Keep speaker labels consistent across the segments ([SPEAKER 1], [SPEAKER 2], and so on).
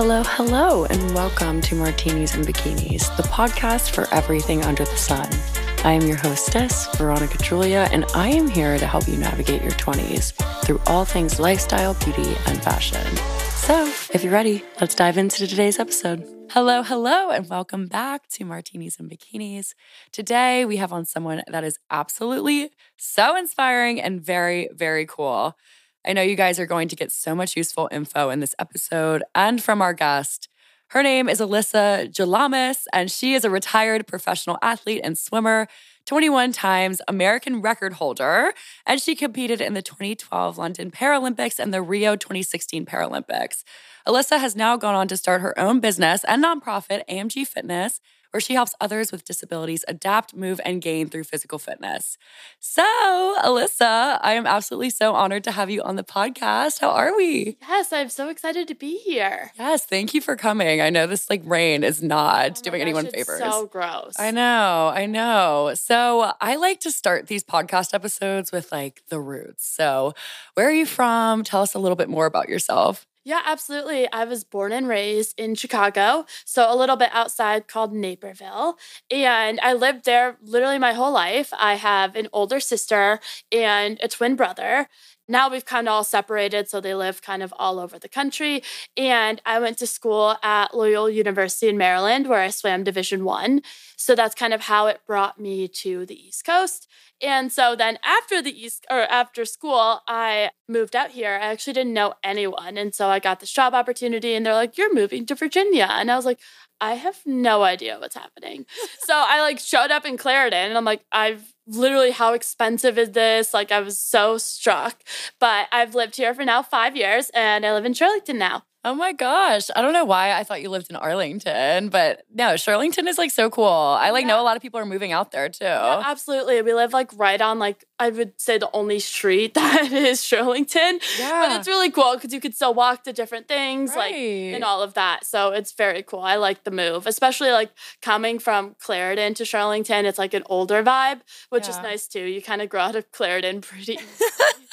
[SPEAKER 1] Hello, hello, and welcome to Martinis and Bikinis, the podcast for everything under the sun. I am your hostess, Veronica Julia, and I am here to help you navigate your 20s through all things lifestyle, beauty, and fashion. So, if you're ready, let's dive into today's episode. Hello, hello, and welcome back to Martinis and Bikinis. Today, we have on someone that is absolutely so inspiring and very, very cool. I know you guys are going to get so much useful info in this episode and from our guest. Her name is Alyssa Gialamas, and she is a retired professional athlete and swimmer, 21 times American record holder, and she competed in the 2012 London Paralympics and the Rio 2016 Paralympics. Alyssa has now gone on to start her own business and nonprofit, AMG Fitness, where she helps others with disabilities adapt, move, and gain through physical fitness. So, Alyssa, I am absolutely so honored to have you on the podcast. How are we?
[SPEAKER 2] Yes, I'm so excited to be here.
[SPEAKER 1] Yes, thank you for coming. I know this like rain is not oh doing
[SPEAKER 2] gosh,
[SPEAKER 1] anyone favors.
[SPEAKER 2] So gross.
[SPEAKER 1] I know, I know. So, I like to start these podcast episodes with like the roots. So, where are you from? Tell us a little bit more about yourself.
[SPEAKER 2] Yeah, absolutely. I was born and raised in Chicago, so a little bit outside called Naperville. And I lived there literally my whole life. I have an older sister and a twin brother. Now we've kind of all separated, so they live kind of all over the country. And I went to school at Loyola University in Maryland, where I swam Division One. So that's kind of how it brought me to the East Coast. And so then after the East or after school, I moved out here. I actually didn't know anyone. And so I got this job opportunity and they're like, You're moving to Virginia. And I was like, I have no idea what's happening. so I like showed up in Clarendon and I'm like, I've literally how expensive is this? Like I was so struck. But I've lived here for now five years and I live in Shirlington now.
[SPEAKER 1] Oh my gosh. I don't know why I thought you lived in Arlington, but no, Shirlington is like so cool. I like yeah. know a lot of people are moving out there too.
[SPEAKER 2] Yeah, absolutely. We live like right on like I would say the only street that is Shirlington. Yeah. But it's really cool because you could still walk to different things right. like and all of that. So it's very cool. I like the move, especially like coming from Clarendon to Shirlington. It's like an older vibe, which yeah. is nice too. You kind of grow out of Clarendon pretty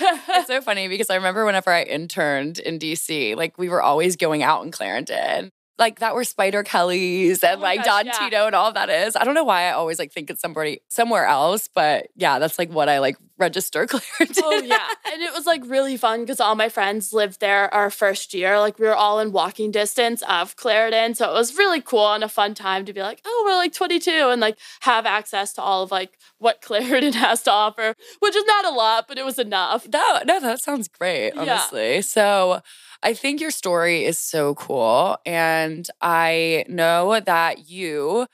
[SPEAKER 1] it's so funny because I remember whenever I interned in DC, like we were always going out in Clarendon. Like that were Spider Kelly's and oh like gosh, Don yeah. Tito and all that is. I don't know why I always like think it's somebody somewhere else, but yeah, that's like what I like register Clarendon.
[SPEAKER 2] Oh yeah. And it was like really fun because all my friends lived there our first year. Like we were all in walking distance of Clarendon. So it was really cool and a fun time to be like, oh, we're like 22 and like have access to all of like what Clarendon has to offer, which is not a lot, but it was enough.
[SPEAKER 1] No, no, that sounds great, honestly. Yeah. So I think your story is so cool. And I know that you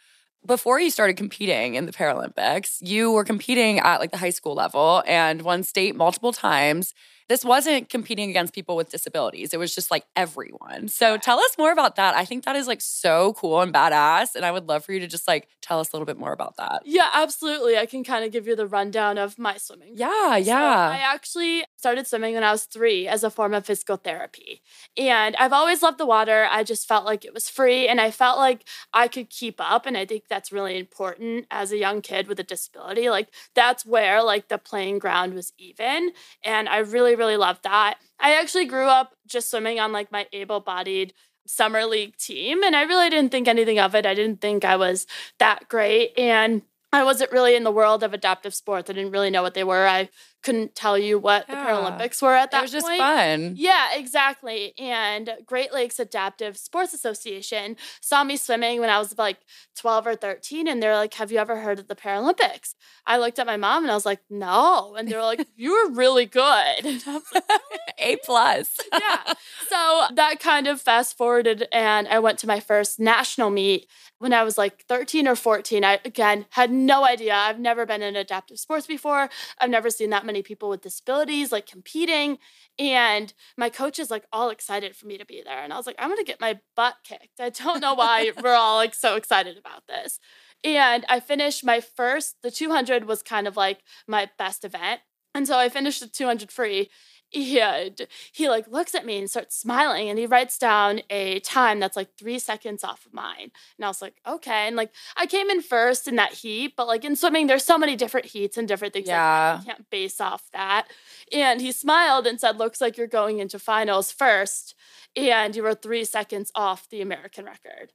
[SPEAKER 1] before you started competing in the Paralympics, you were competing at like the high school level and won state multiple times this wasn't competing against people with disabilities. It was just like everyone. So tell us more about that. I think that is like so cool and badass. And I would love for you to just like tell us a little bit more about that.
[SPEAKER 2] Yeah, absolutely. I can kind of give you the rundown of my swimming.
[SPEAKER 1] Yeah, yeah.
[SPEAKER 2] So I actually started swimming when I was three as a form of physical therapy. And I've always loved the water. I just felt like it was free and I felt like I could keep up. And I think that's really important as a young kid with a disability. Like that's where like the playing ground was even. And I really really loved that. I actually grew up just swimming on like my able bodied summer league team, and I really didn't think anything of it. I didn't think I was that great. And I wasn't really in the world of adaptive sports. I didn't really know what they were. I couldn't tell you what yeah. the Paralympics were at that point.
[SPEAKER 1] It was just fun.
[SPEAKER 2] Yeah, exactly. And Great Lakes Adaptive Sports Association saw me swimming when I was like 12 or 13. And they're like, Have you ever heard of the Paralympics? I looked at my mom and I was like, No. And they were like, You were really good. And I was like,
[SPEAKER 1] A plus.
[SPEAKER 2] yeah. So that kind of fast forwarded. And I went to my first national meet when I was like 13 or 14. I, again, had no idea. I've never been in adaptive sports before. I've never seen that many many people with disabilities like competing. And my coach is like all excited for me to be there. And I was like, I'm going to get my butt kicked. I don't know why we're all like so excited about this. And I finished my first, the 200 was kind of like my best event. And so I finished the 200 free and he like looks at me and starts smiling and he writes down a time that's like three seconds off of mine and i was like okay and like i came in first in that heat but like in swimming there's so many different heats and different things
[SPEAKER 1] Yeah.
[SPEAKER 2] like you can't base off that and he smiled and said looks like you're going into finals first and you were three seconds off the american record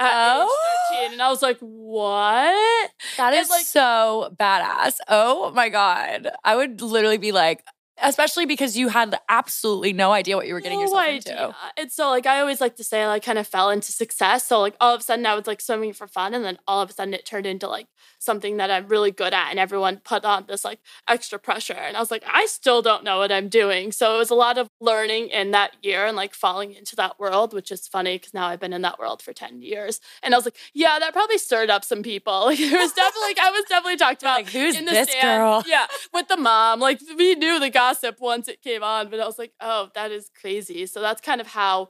[SPEAKER 2] at
[SPEAKER 1] Oh.
[SPEAKER 2] age 13 and i was like what
[SPEAKER 1] That is
[SPEAKER 2] like-
[SPEAKER 1] so badass. Oh my God. I would literally be like, especially because you had absolutely no idea what you were getting
[SPEAKER 2] no
[SPEAKER 1] yourself
[SPEAKER 2] idea.
[SPEAKER 1] into.
[SPEAKER 2] And so, like, I always like to say, I like, kind of fell into success. So, like, all of a sudden, I was like swimming for fun, and then all of a sudden, it turned into like something that I'm really good at, and everyone put on this like extra pressure. And I was like, I still don't know what I'm doing. So it was a lot of learning in that year and like falling into that world, which is funny because now I've been in that world for ten years. And I was like, yeah, that probably stirred up some people. Like, it was definitely, like, I was definitely talked about
[SPEAKER 1] Like, who's
[SPEAKER 2] in the
[SPEAKER 1] this
[SPEAKER 2] stand.
[SPEAKER 1] girl?
[SPEAKER 2] Yeah, with the mom. Like we knew the gossip once it came on, but I was like, oh, that is crazy. So that's kind of how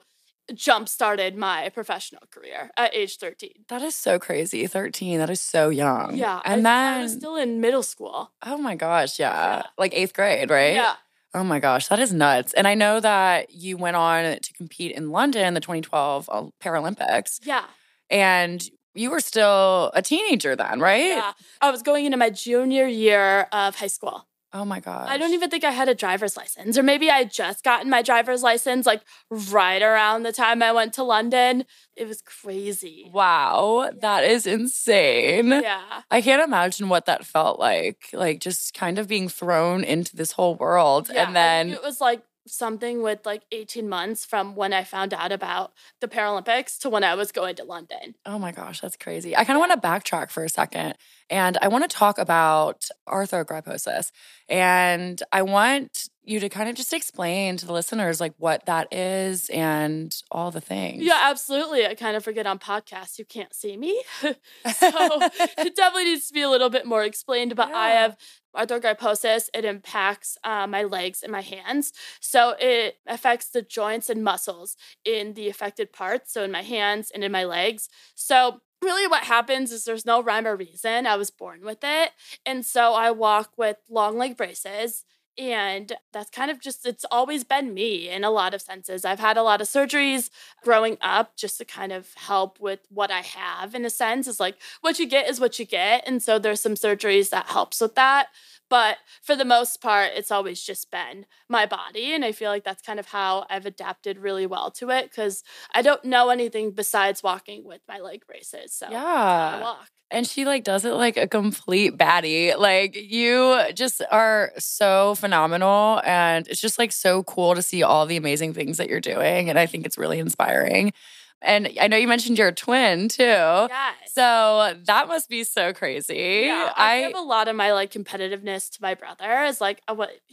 [SPEAKER 2] jump started my professional career at age 13.
[SPEAKER 1] That is so crazy. 13. That is so young.
[SPEAKER 2] Yeah.
[SPEAKER 1] And
[SPEAKER 2] I,
[SPEAKER 1] then,
[SPEAKER 2] I was still in middle school.
[SPEAKER 1] oh my gosh. Yeah.
[SPEAKER 2] Yeah.
[SPEAKER 1] Like eighth grade, right?
[SPEAKER 2] Yeah.
[SPEAKER 1] Oh my gosh. That is nuts. And I know that you went on to compete in London in the 2012 Paralympics.
[SPEAKER 2] Yeah.
[SPEAKER 1] And you were still a teenager then, right?
[SPEAKER 2] Yeah. I was going into my junior year of high school.
[SPEAKER 1] Oh my gosh.
[SPEAKER 2] I don't even think I had a driver's license, or maybe I had just gotten my driver's license like right around the time I went to London. It was crazy.
[SPEAKER 1] Wow. That is insane.
[SPEAKER 2] Yeah.
[SPEAKER 1] I can't imagine what that felt like. Like just kind of being thrown into this whole world.
[SPEAKER 2] Yeah,
[SPEAKER 1] and then
[SPEAKER 2] it was like something with like 18 months from when I found out about the Paralympics to when I was going to London.
[SPEAKER 1] Oh my gosh, that's crazy. I kind of want to backtrack for a second and I want to talk about arthrogryposis. And I want you to kind of just explain to the listeners like what that is and all the things.
[SPEAKER 2] Yeah, absolutely. I kind of forget on podcasts you can't see me. so it definitely needs to be a little bit more explained, but I have arthrogryposis. It impacts uh, my legs and my hands. So it affects the joints and muscles in the affected parts, so in my hands and in my legs. So really what happens is there's no rhyme or reason. I was born with it. And so I walk with long leg braces. And that's kind of just, it's always been me in a lot of senses. I've had a lot of surgeries growing up just to kind of help with what I have in a sense. Is like what you get is what you get. And so there's some surgeries that helps with that. But for the most part, it's always just been my body. And I feel like that's kind of how I've adapted really well to it because I don't know anything besides walking with my leg braces. So I
[SPEAKER 1] Yeah.
[SPEAKER 2] walk.
[SPEAKER 1] And she like does it like a complete baddie. Like you just are so phenomenal and it's just like so cool to see all the amazing things that you're doing and I think it's really inspiring. And I know you mentioned you're a twin too.
[SPEAKER 2] Yes.
[SPEAKER 1] So that must be so crazy.
[SPEAKER 2] Yeah, I, give a lot of my like competitiveness to my brother. Is like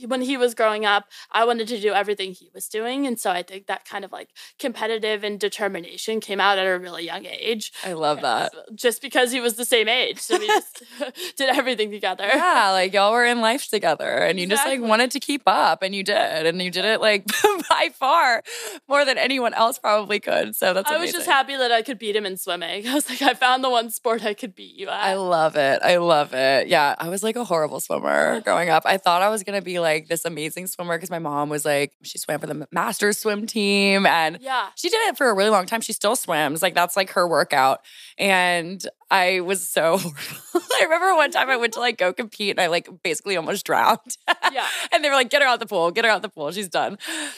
[SPEAKER 2] when he was growing up, I wanted to do everything he was doing, and so I think that kind of like competitive and determination came out at a really young age.
[SPEAKER 1] I love that.
[SPEAKER 2] Just because he was the same age, so we just did everything together.
[SPEAKER 1] Yeah, like y'all were in life together and you just like wanted to keep up and you did. And you did it like by far more than anyone else probably could. So that's
[SPEAKER 2] I was just happy that I could beat him in swimming. I was like, I found the one sport I could beat you at.
[SPEAKER 1] I love it. I love it. Yeah, I was like a horrible swimmer growing up. I thought I was gonna be like this amazing swimmer because my mom was like, she swam for the masters swim team and
[SPEAKER 2] yeah.
[SPEAKER 1] she did it for a really long time. She still swims. Like that's like her workout. And I was so horrible. I remember one time I went to like go compete and I like basically almost drowned.
[SPEAKER 2] Yeah.
[SPEAKER 1] and they were like, get her out the pool, get her out the pool. She's done.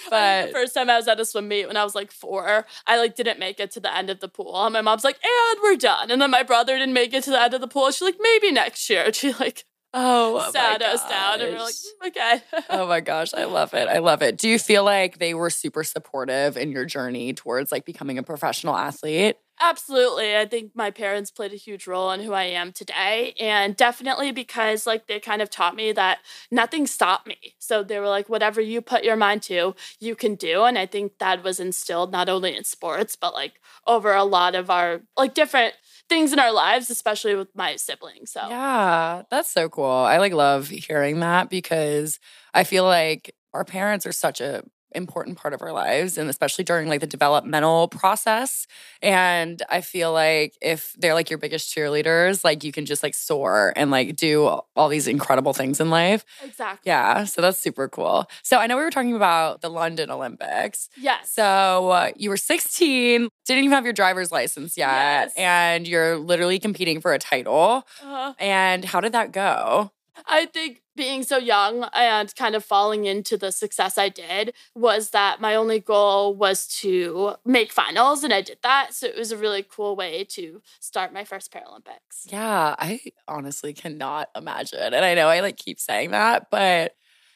[SPEAKER 1] But
[SPEAKER 2] the first time I was at a swim meet when I was like four, I like didn't make it to the end of the pool. And my mom's like, and we're done. And then my brother didn't make it to the end of the pool. She's like, maybe next year. And she like
[SPEAKER 1] oh,
[SPEAKER 2] sat us down and we're like, "Mm, okay.
[SPEAKER 1] oh my gosh, I love it. I love it. Do you feel like they were super supportive in your journey towards like becoming a professional athlete?
[SPEAKER 2] Absolutely. I think my parents played a huge role in who I am today. And definitely because like they kind of taught me that nothing stopped me. So they were like, whatever you put your mind to, you can do. And I think that was instilled not only in sports, but like over a lot of our like different things in our lives, especially with my siblings. So
[SPEAKER 1] Yeah, that's so cool. I like love hearing that because I feel like our parents are such a important part of our lives and especially during like the developmental process. And i feel like if they're like your biggest cheerleaders like you can just like soar and like do all these incredible things in life.
[SPEAKER 2] Exactly.
[SPEAKER 1] yeah so that's super cool. So i know we were talking about the london olympics.
[SPEAKER 2] Yes.
[SPEAKER 1] so uh, you were 16 didn't even have your driver's license yet
[SPEAKER 2] Yes.
[SPEAKER 1] and you're literally competing for a title.
[SPEAKER 2] Uh,
[SPEAKER 1] and how did that go?
[SPEAKER 2] I think being so young and kind of falling into the success I did was that my only goal was to make finals, and I did that. So it was a really cool way to start my first Paralympics.
[SPEAKER 1] Yeah, I honestly cannot imagine. And I know I like keep saying that, but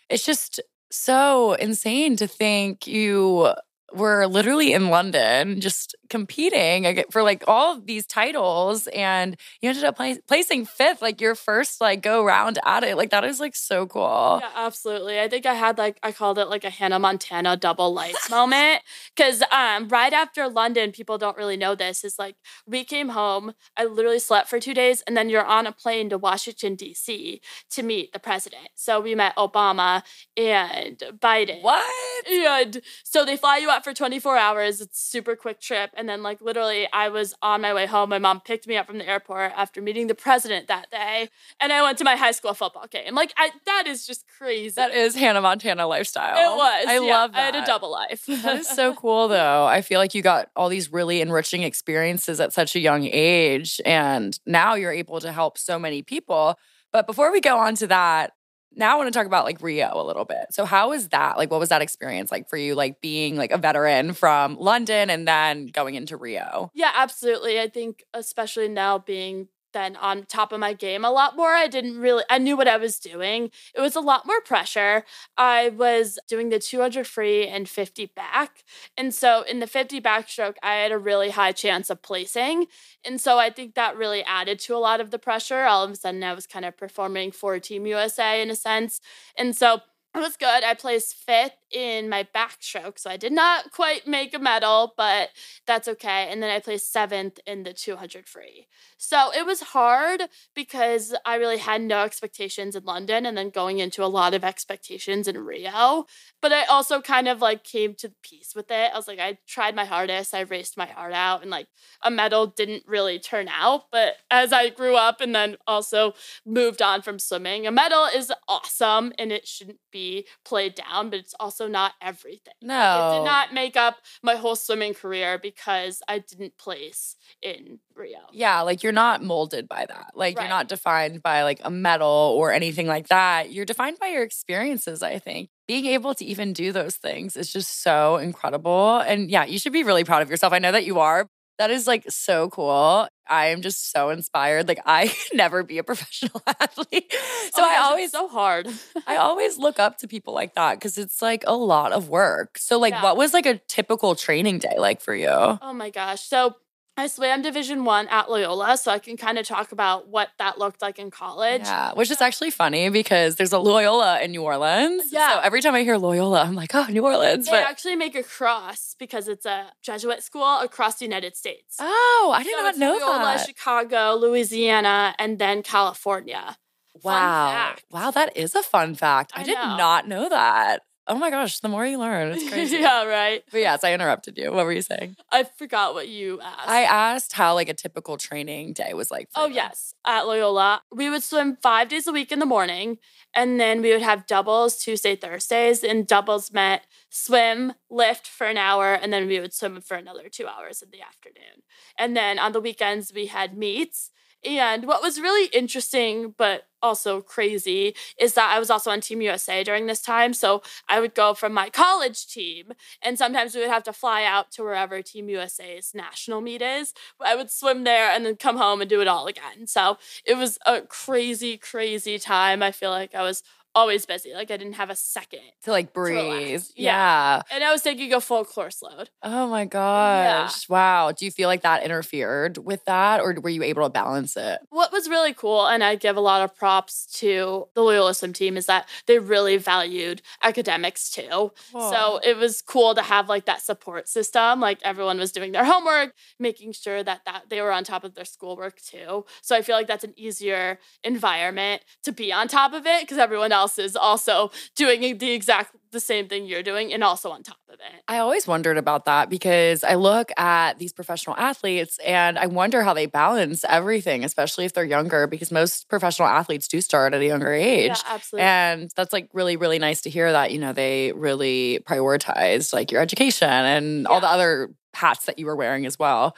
[SPEAKER 1] it's just so insane to think you were literally in London just competing for like all of these titles and you ended up pla- placing fifth like your first like go round at it like that is like so cool
[SPEAKER 2] Yeah, absolutely. I think I had like I called it like a Hannah Montana double life moment because um right after London, people don't really know this. Is like we came home, I literally slept for two days, and then you're on a plane to Washington D.C. to meet the president. So we met Obama and Biden.
[SPEAKER 1] what
[SPEAKER 2] And so they fly you out for 24 hours. It's a super quick trip. And then, like, literally, I was on my way home. My mom picked me up from the airport after meeting the president that day. And I went to my high school football game. Like, I, that is just crazy.
[SPEAKER 1] that is Hannah Montana lifestyle
[SPEAKER 2] it was.
[SPEAKER 1] I
[SPEAKER 2] yeah.
[SPEAKER 1] love that
[SPEAKER 2] I had a double life.
[SPEAKER 1] That is so cool, though. I feel like you got all these really enriching experiences at such a young age, and now you're able to help so many people. But before we go on to that, now I want to talk about like Rio a little bit. So, how was that? Like, what was that experience like for you, like being like a veteran from London and then going into Rio?
[SPEAKER 2] Yeah, absolutely. I think especially now being then on top of my game a lot more. I didn't really I knew what I was doing. It was a lot more pressure. I was doing the 200 free and 50 back. And so in the 50 backstroke, I had a really high chance of placing. And so I think that really added to a lot of the pressure. All of a sudden I was kind of performing for Team USA in a sense. And so it was good. I placed fifth in my backstroke, so I did not quite make a medal, but that's okay. And then I placed seventh in the 200 free. So it was hard because I really had no expectations in London and then going into a lot of expectations in Rio. But I also kind of like came to peace with it. I was like, I tried my hardest, I raced my heart out, and like a medal didn't really turn out. But as I grew up and then also moved on from swimming, a medal is awesome and it shouldn't be played down, but it's also not everything.
[SPEAKER 1] No.
[SPEAKER 2] It did not make up my whole swimming career because I didn't place in Rio.
[SPEAKER 1] Yeah, like you're not molded by that. Like
[SPEAKER 2] Right.
[SPEAKER 1] you're not defined by like a medal or anything like that. You're defined by your experiences, I think. Being able to even do those things is just so incredible. And yeah, you should be really proud of yourself. I know that you are. That is like so cool. I am just so inspired. Like I could never be a professional athlete. So
[SPEAKER 2] Oh
[SPEAKER 1] I
[SPEAKER 2] gosh,
[SPEAKER 1] always
[SPEAKER 2] so hard.
[SPEAKER 1] I always look up to people like that because it's like a lot of work. So like
[SPEAKER 2] Yeah.
[SPEAKER 1] what was like a typical training day like for you?
[SPEAKER 2] Oh my gosh. So I swam Division One at Loyola, so I can kind of talk about what that looked like in college.
[SPEAKER 1] Yeah, which is actually funny because there's a Loyola in New Orleans.
[SPEAKER 2] Yeah.
[SPEAKER 1] So every time I hear Loyola, I'm like, oh, New Orleans.
[SPEAKER 2] They
[SPEAKER 1] But
[SPEAKER 2] actually make a cross because it's a Jesuit school across the United States.
[SPEAKER 1] oh, I did
[SPEAKER 2] So
[SPEAKER 1] not know
[SPEAKER 2] Loyola,
[SPEAKER 1] that.
[SPEAKER 2] Chicago, Louisiana, and then California.
[SPEAKER 1] Wow. Wow, that is a fun fact. I,
[SPEAKER 2] I
[SPEAKER 1] did
[SPEAKER 2] know.
[SPEAKER 1] not know that. Oh my gosh, the more you learn, it's crazy.
[SPEAKER 2] yeah, right.
[SPEAKER 1] But yes, I interrupted you. What were you saying?
[SPEAKER 2] I forgot what you asked.
[SPEAKER 1] I asked how like a typical training day was like. for
[SPEAKER 2] Oh, yes. At Loyola, we would swim five days a week in the morning, and then we would have doubles Tuesday, Thursdays. And doubles meant swim, lift for an hour, and then we would swim for another two hours in the afternoon. And then on the weekends, we had meets. And what was really interesting, but also crazy, is that I was also on Team USA during this time. So I would go from my college team, and sometimes we would have to fly out to wherever Team USA's national meet is. I would swim there and then come home and do it all again. So it was a crazy, crazy time. I feel like I was always busy. Like I didn't have a second.
[SPEAKER 1] To like breathe.
[SPEAKER 2] Yeah.
[SPEAKER 1] yeah.
[SPEAKER 2] And I was taking a full course load.
[SPEAKER 1] Oh my gosh. Wow. Do you feel like that interfered with that or were you able to balance it?
[SPEAKER 2] What was really cool, and I give a lot of props to the Loyola swim team, is that they really valued academics too. So it was cool to have like that support system. Like everyone was doing their homework, making sure that, that they were on top of their schoolwork too. So I feel like that's an easier environment to be on top of it because everyone else else is also doing the exact the same thing you're doing and also on top of it.
[SPEAKER 1] I always wondered about that because I look at these professional athletes and I wonder how they balance everything, especially if they're younger, because most professional athletes do start at a younger age.
[SPEAKER 2] Yeah, absolutely.
[SPEAKER 1] And that's like really, really nice to hear that, you know, they really prioritized like your education and all the other hats that you were wearing as well.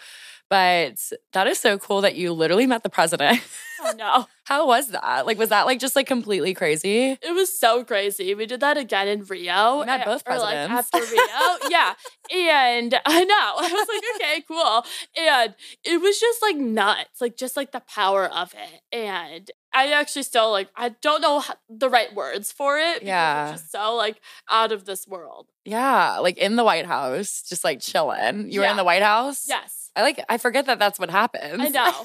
[SPEAKER 1] But that is so cool that you literally met the president.
[SPEAKER 2] Oh, no.
[SPEAKER 1] How was that? Like, was that like just like completely crazy?
[SPEAKER 2] It was so crazy. We did that again in Rio.
[SPEAKER 1] You met
[SPEAKER 2] eh,
[SPEAKER 1] both
[SPEAKER 2] or, like
[SPEAKER 1] presidents.
[SPEAKER 2] after Rio. yeah. And I know. I was like, okay, cool. And it was just like nuts, like just like the power of it. And I actually still like, I don't know the right words for it. because
[SPEAKER 1] Yeah.
[SPEAKER 2] Just so like out of this world.
[SPEAKER 1] Yeah, like in the White House, just like chilling. You were in the White House?
[SPEAKER 2] Yes.
[SPEAKER 1] I like, I forget that that's what happens.
[SPEAKER 2] I know.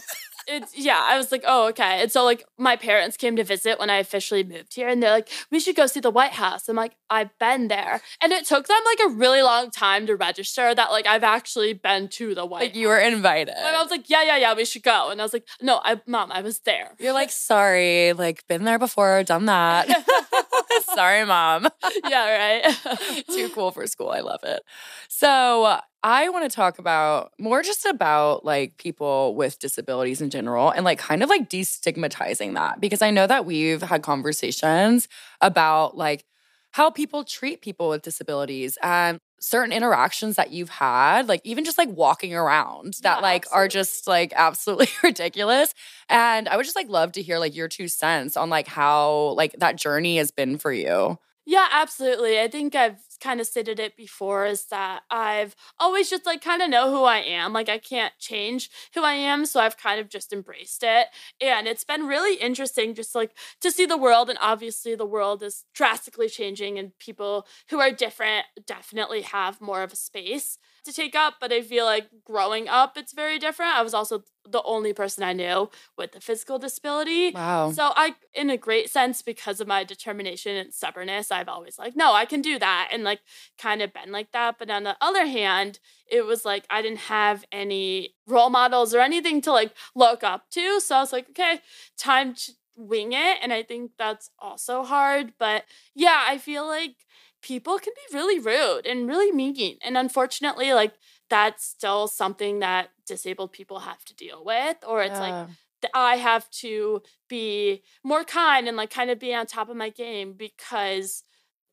[SPEAKER 2] It's yeah, I was like, oh, okay. And so like my parents came to visit when I officially moved here and they're like, we should go see the White House. I'm like, I've been there. And it took them like a really long time to register that like I've actually been to the White
[SPEAKER 1] Like you were invited.
[SPEAKER 2] House. And I was like, yeah, yeah, yeah, we should go. And I was like, no, I mom, I was there.
[SPEAKER 1] You're like, sorry, like been there before, done that. sorry, mom.
[SPEAKER 2] yeah, right.
[SPEAKER 1] Too cool for school. I love it. So, I want to talk about more just about like people with disabilities in general and like kind of like destigmatizing that because I know that we've had conversations about like how people treat people with disabilities and certain interactions that you've had, like even just like walking around that
[SPEAKER 2] Yeah,
[SPEAKER 1] like are just like absolutely ridiculous. And I would just like love to hear like your two cents on like how like that journey has been for you.
[SPEAKER 2] Yeah, absolutely. I think I've kind of stated it before is that I've always just like kind of know who I am. Like I can't change who I am, so I've kind of just embraced it. And it's been really interesting just like to see the world and obviously the world is drastically changing and people who are different definitely have more of a space to take up, but I feel like growing up it's very different. I was also the only person I knew with a physical disability.
[SPEAKER 1] Wow.
[SPEAKER 2] So I, in a great sense, because of my determination and stubbornness, I've always like, no, I can do that, and like kind of been like that. But on the other hand, it was like I didn't have any role models or anything to like look up to. So I was like, okay, time to wing it, and I think that's also hard. But yeah, I feel like people can be really rude and really mean, and unfortunately, like that's still something that disabled people have to deal with, or it's like
[SPEAKER 1] Yeah.
[SPEAKER 2] that I have to be more kind and like kind of be on top of my game because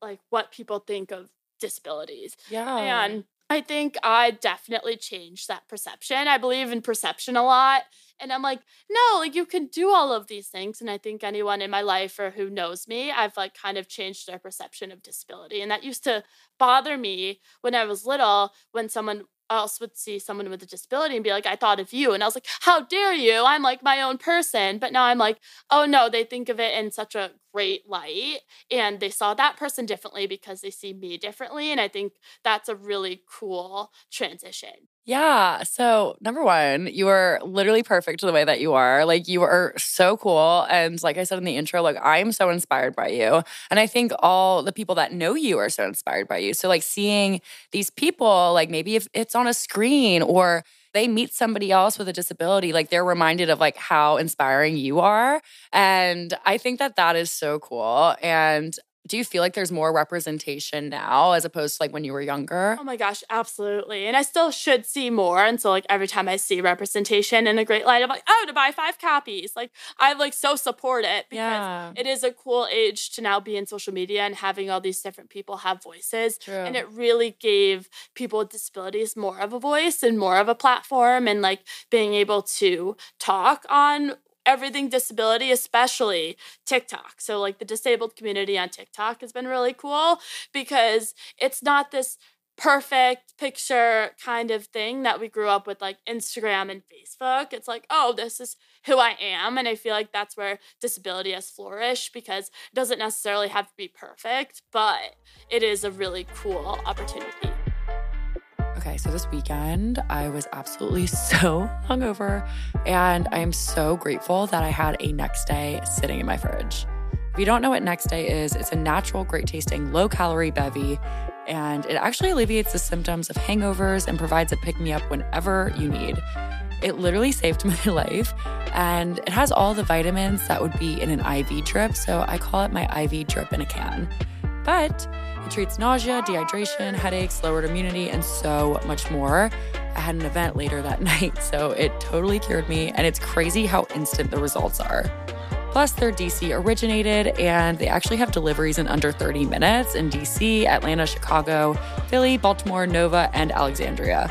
[SPEAKER 2] like what people think of disabilities.
[SPEAKER 1] yeah.
[SPEAKER 2] And I think I definitely changed that perception. I believe in perception a lot. And I'm like, no, like you can do all of these things. And I think anyone in my life or who knows me, I've like kind of changed their perception of disability. And that used to bother me when I was little when someone else would see someone with a disability and be like, I thought of you. And I was like, how dare you? I'm like my own person. But now I'm like, oh no, they think of it in such a great light. And they saw that person differently because they see me differently. And I think that's a really cool transition.
[SPEAKER 1] Yeah. So, number one, you are literally perfect the way that you are. Like, you are so cool. And, like I said in the intro, like, I am so inspired by you. And I think all the people that know you are so inspired by you. So, like, seeing these people, like, maybe if it's on a screen or they meet somebody else with a disability, like, they're reminded of like how inspiring you are. And I think that that is so cool. And do you feel like there's more representation now as opposed to like when you were younger?
[SPEAKER 2] Oh my gosh, absolutely. And I still should see more. And so like every time I see representation in a great light, I'm like, oh, to buy five copies. Like I like so support it because
[SPEAKER 1] Yeah.
[SPEAKER 2] it is a cool age to now be in social media and having all these different people have voices.
[SPEAKER 1] True.
[SPEAKER 2] And it really gave people with disabilities more of a voice and more of a platform and like being able to talk on everything disability, especially TikTok. So, like, the disabled community on TikTok has been really cool because it's not this perfect picture kind of thing that we grew up with, like Instagram and Facebook. It's like, oh, this is who I am. And I feel like that's where disability has flourished because it doesn't necessarily have to be perfect, but it is a really cool opportunity.
[SPEAKER 1] Okay, so this weekend I was absolutely so hungover, and I am so grateful that I had a next day sitting in my fridge. If you don't know what next day is, it's a natural, great tasting, low calorie bevy, and it actually alleviates the symptoms of hangovers and provides a pick me up whenever you need. It literally saved my life. And it has all the vitamins that would be in an IV drip. So I call it my IV drip in a can. But it treats nausea, dehydration, headaches, lowered immunity, and so much more. I had an event later that night, so it totally cured me. And it's crazy how instant the results are. Plus, they're DC originated and they actually have deliveries in under 30 minutes in DC, Atlanta, Chicago, Philly, Baltimore, Nova, and Alexandria.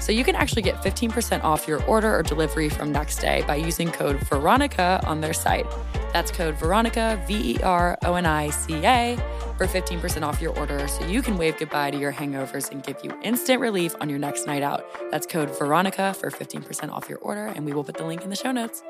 [SPEAKER 1] So you can actually get 15% off your order or delivery from next day by using code Veronica on their site. That's code Veronica, V E R O N I C A, for 15% off your order so you can wave goodbye to your hangovers and give you instant relief on your next night out. That's code Veronica for 15% off your order, and we will put the link in the show notes.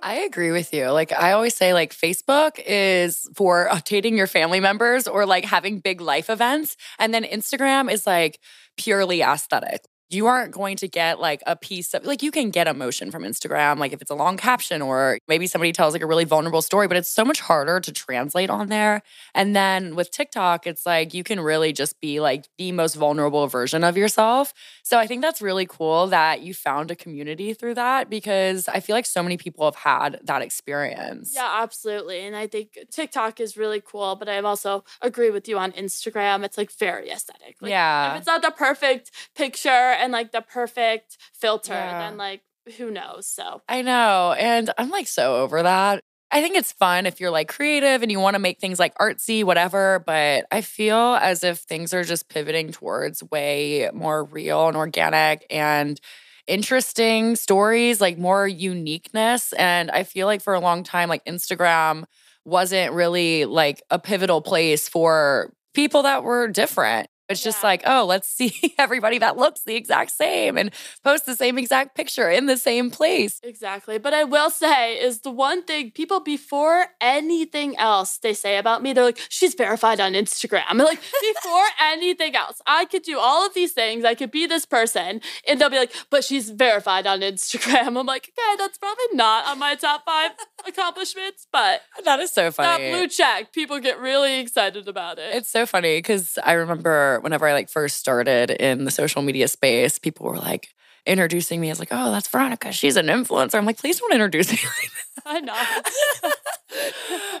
[SPEAKER 1] I agree with you. Like I always say like Facebook is for updating your family members or like having big life events and then Instagram is like purely aesthetic you aren't going to get like a piece of like you can get emotion from Instagram, like if it's a long caption or maybe somebody tells like a really vulnerable story, but it's so much harder to translate on there. And then with TikTok, it's like you can really just be like the most vulnerable version of yourself. So I think that's really cool that you found a community through that because I feel like so many people have had that experience.
[SPEAKER 2] Yeah, absolutely. And I think TikTok is really cool, but I also agree with you on Instagram. It's like very aesthetic. Like,
[SPEAKER 1] yeah.
[SPEAKER 2] If it's not the perfect picture and like the perfect filter, yeah. then like who knows? So
[SPEAKER 1] I know. And I'm like so over that. I think it's fun if you're like creative and you want to make things like artsy, whatever. But I feel as if things are just pivoting towards way more real and organic and interesting stories, like more uniqueness. And I feel like for a long time, like Instagram wasn't really like a pivotal place for people that were different. It's yeah. just like, oh, let's see everybody that looks the exact same and post the same exact picture in the same place.
[SPEAKER 2] Exactly. But I will say is the one thing people before anything else they say about me, they're like, she's verified on Instagram. I'm like, before anything else, I could do all of these things. I could be this person. And they'll be like, but she's verified on Instagram. I'm like, okay, that's probably not on my top five accomplishments, but
[SPEAKER 1] that is so funny.
[SPEAKER 2] That blue check, people get really excited about it.
[SPEAKER 1] It's so funny because I remember whenever I like first started in the social media space, people were like introducing me as like, oh, that's Veronica. She's an influencer. I'm like, please don't introduce me like
[SPEAKER 2] that. I know.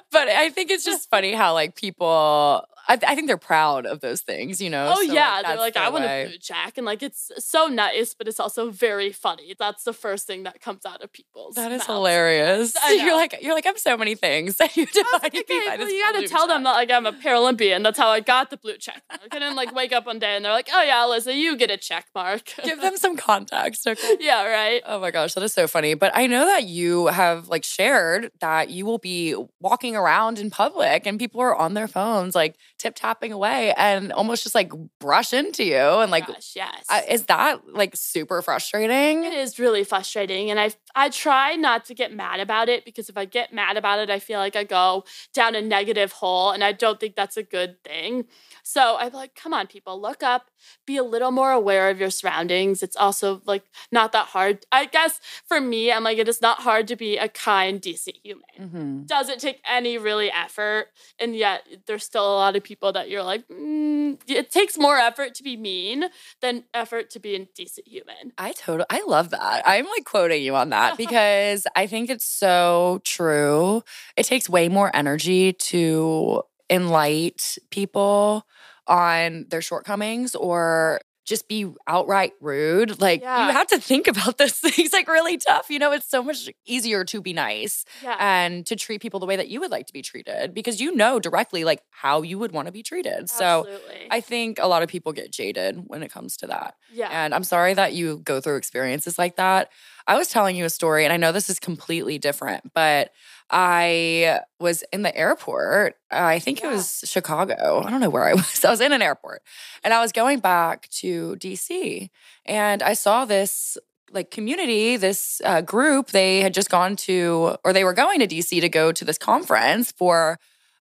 [SPEAKER 1] but I think it's just funny how like people I, I, think they're proud of those things, you know.
[SPEAKER 2] Oh so, yeah, like, they're like, I want to boot jack, and like it's so nice, but it's also very funny. That's the first thing that comes out of people's.
[SPEAKER 1] That is
[SPEAKER 2] mouths.
[SPEAKER 1] hilarious. You're like you're like I'm so many things that you define okay,
[SPEAKER 2] well, you got to tell them that like I'm a Paralympian. That's how I got the blue check mark. I didn't like wake up one day and they're like, oh yeah, Alyssa, you get a check mark.
[SPEAKER 1] Give them some context, okay?
[SPEAKER 2] yeah, right.
[SPEAKER 1] Oh my gosh, that is so funny. But I know that you have like shared that you will be walking around in public and people are on their phones like tip tapping away and almost just like brush into you and like
[SPEAKER 2] Gosh, yes
[SPEAKER 1] is that like super frustrating
[SPEAKER 2] it is really frustrating and i i try not to get mad about it because if i get mad about it i feel like i go down a negative hole and i don't think that's a good thing so I'm like, come on, people, look up, be a little more aware of your surroundings. It's also like not that hard. I guess for me, I'm like, it is not hard to be a kind, decent human. Mm-hmm. Doesn't take any really effort. And yet there's still a lot of people that you're like, mm, it takes more effort to be mean than effort to be a decent human.
[SPEAKER 1] I totally, I love that. I'm like quoting you on that because I think it's so true. It takes way more energy to enlight people on their shortcomings or just be outright rude. Like yeah. you have to think about those things like really tough. You know, it's so much easier to be nice
[SPEAKER 2] yeah.
[SPEAKER 1] and to treat people the way that you would like to be treated because you know directly like how you would want to be treated.
[SPEAKER 2] Absolutely.
[SPEAKER 1] So I think a lot of people get jaded when it comes to that.
[SPEAKER 2] Yeah.
[SPEAKER 1] And I'm sorry that you go through experiences like that. I was telling you a story and I know this is completely different, but I was in the airport. I think yeah. it was Chicago. I don't know where I was. I was in an airport and I was going back to DC and I saw this like community, this uh, group. They had just gone to, or they were going to DC to go to this conference for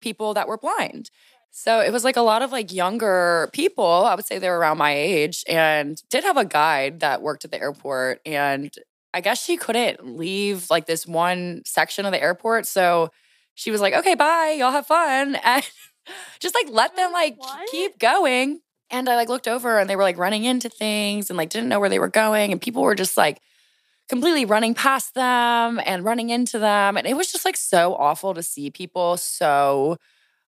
[SPEAKER 1] people that were blind. So it was like a lot of like younger people. I would say they were around my age and did have a guide that worked at the airport. And I guess she couldn't leave like this one section of the airport. So she was like, okay, bye. Y'all have fun. And just like let them like what? keep going. And I like looked over and they were like running into things and like didn't know where they were going. And people were just like completely running past them and running into them. And it was just like so awful to see people so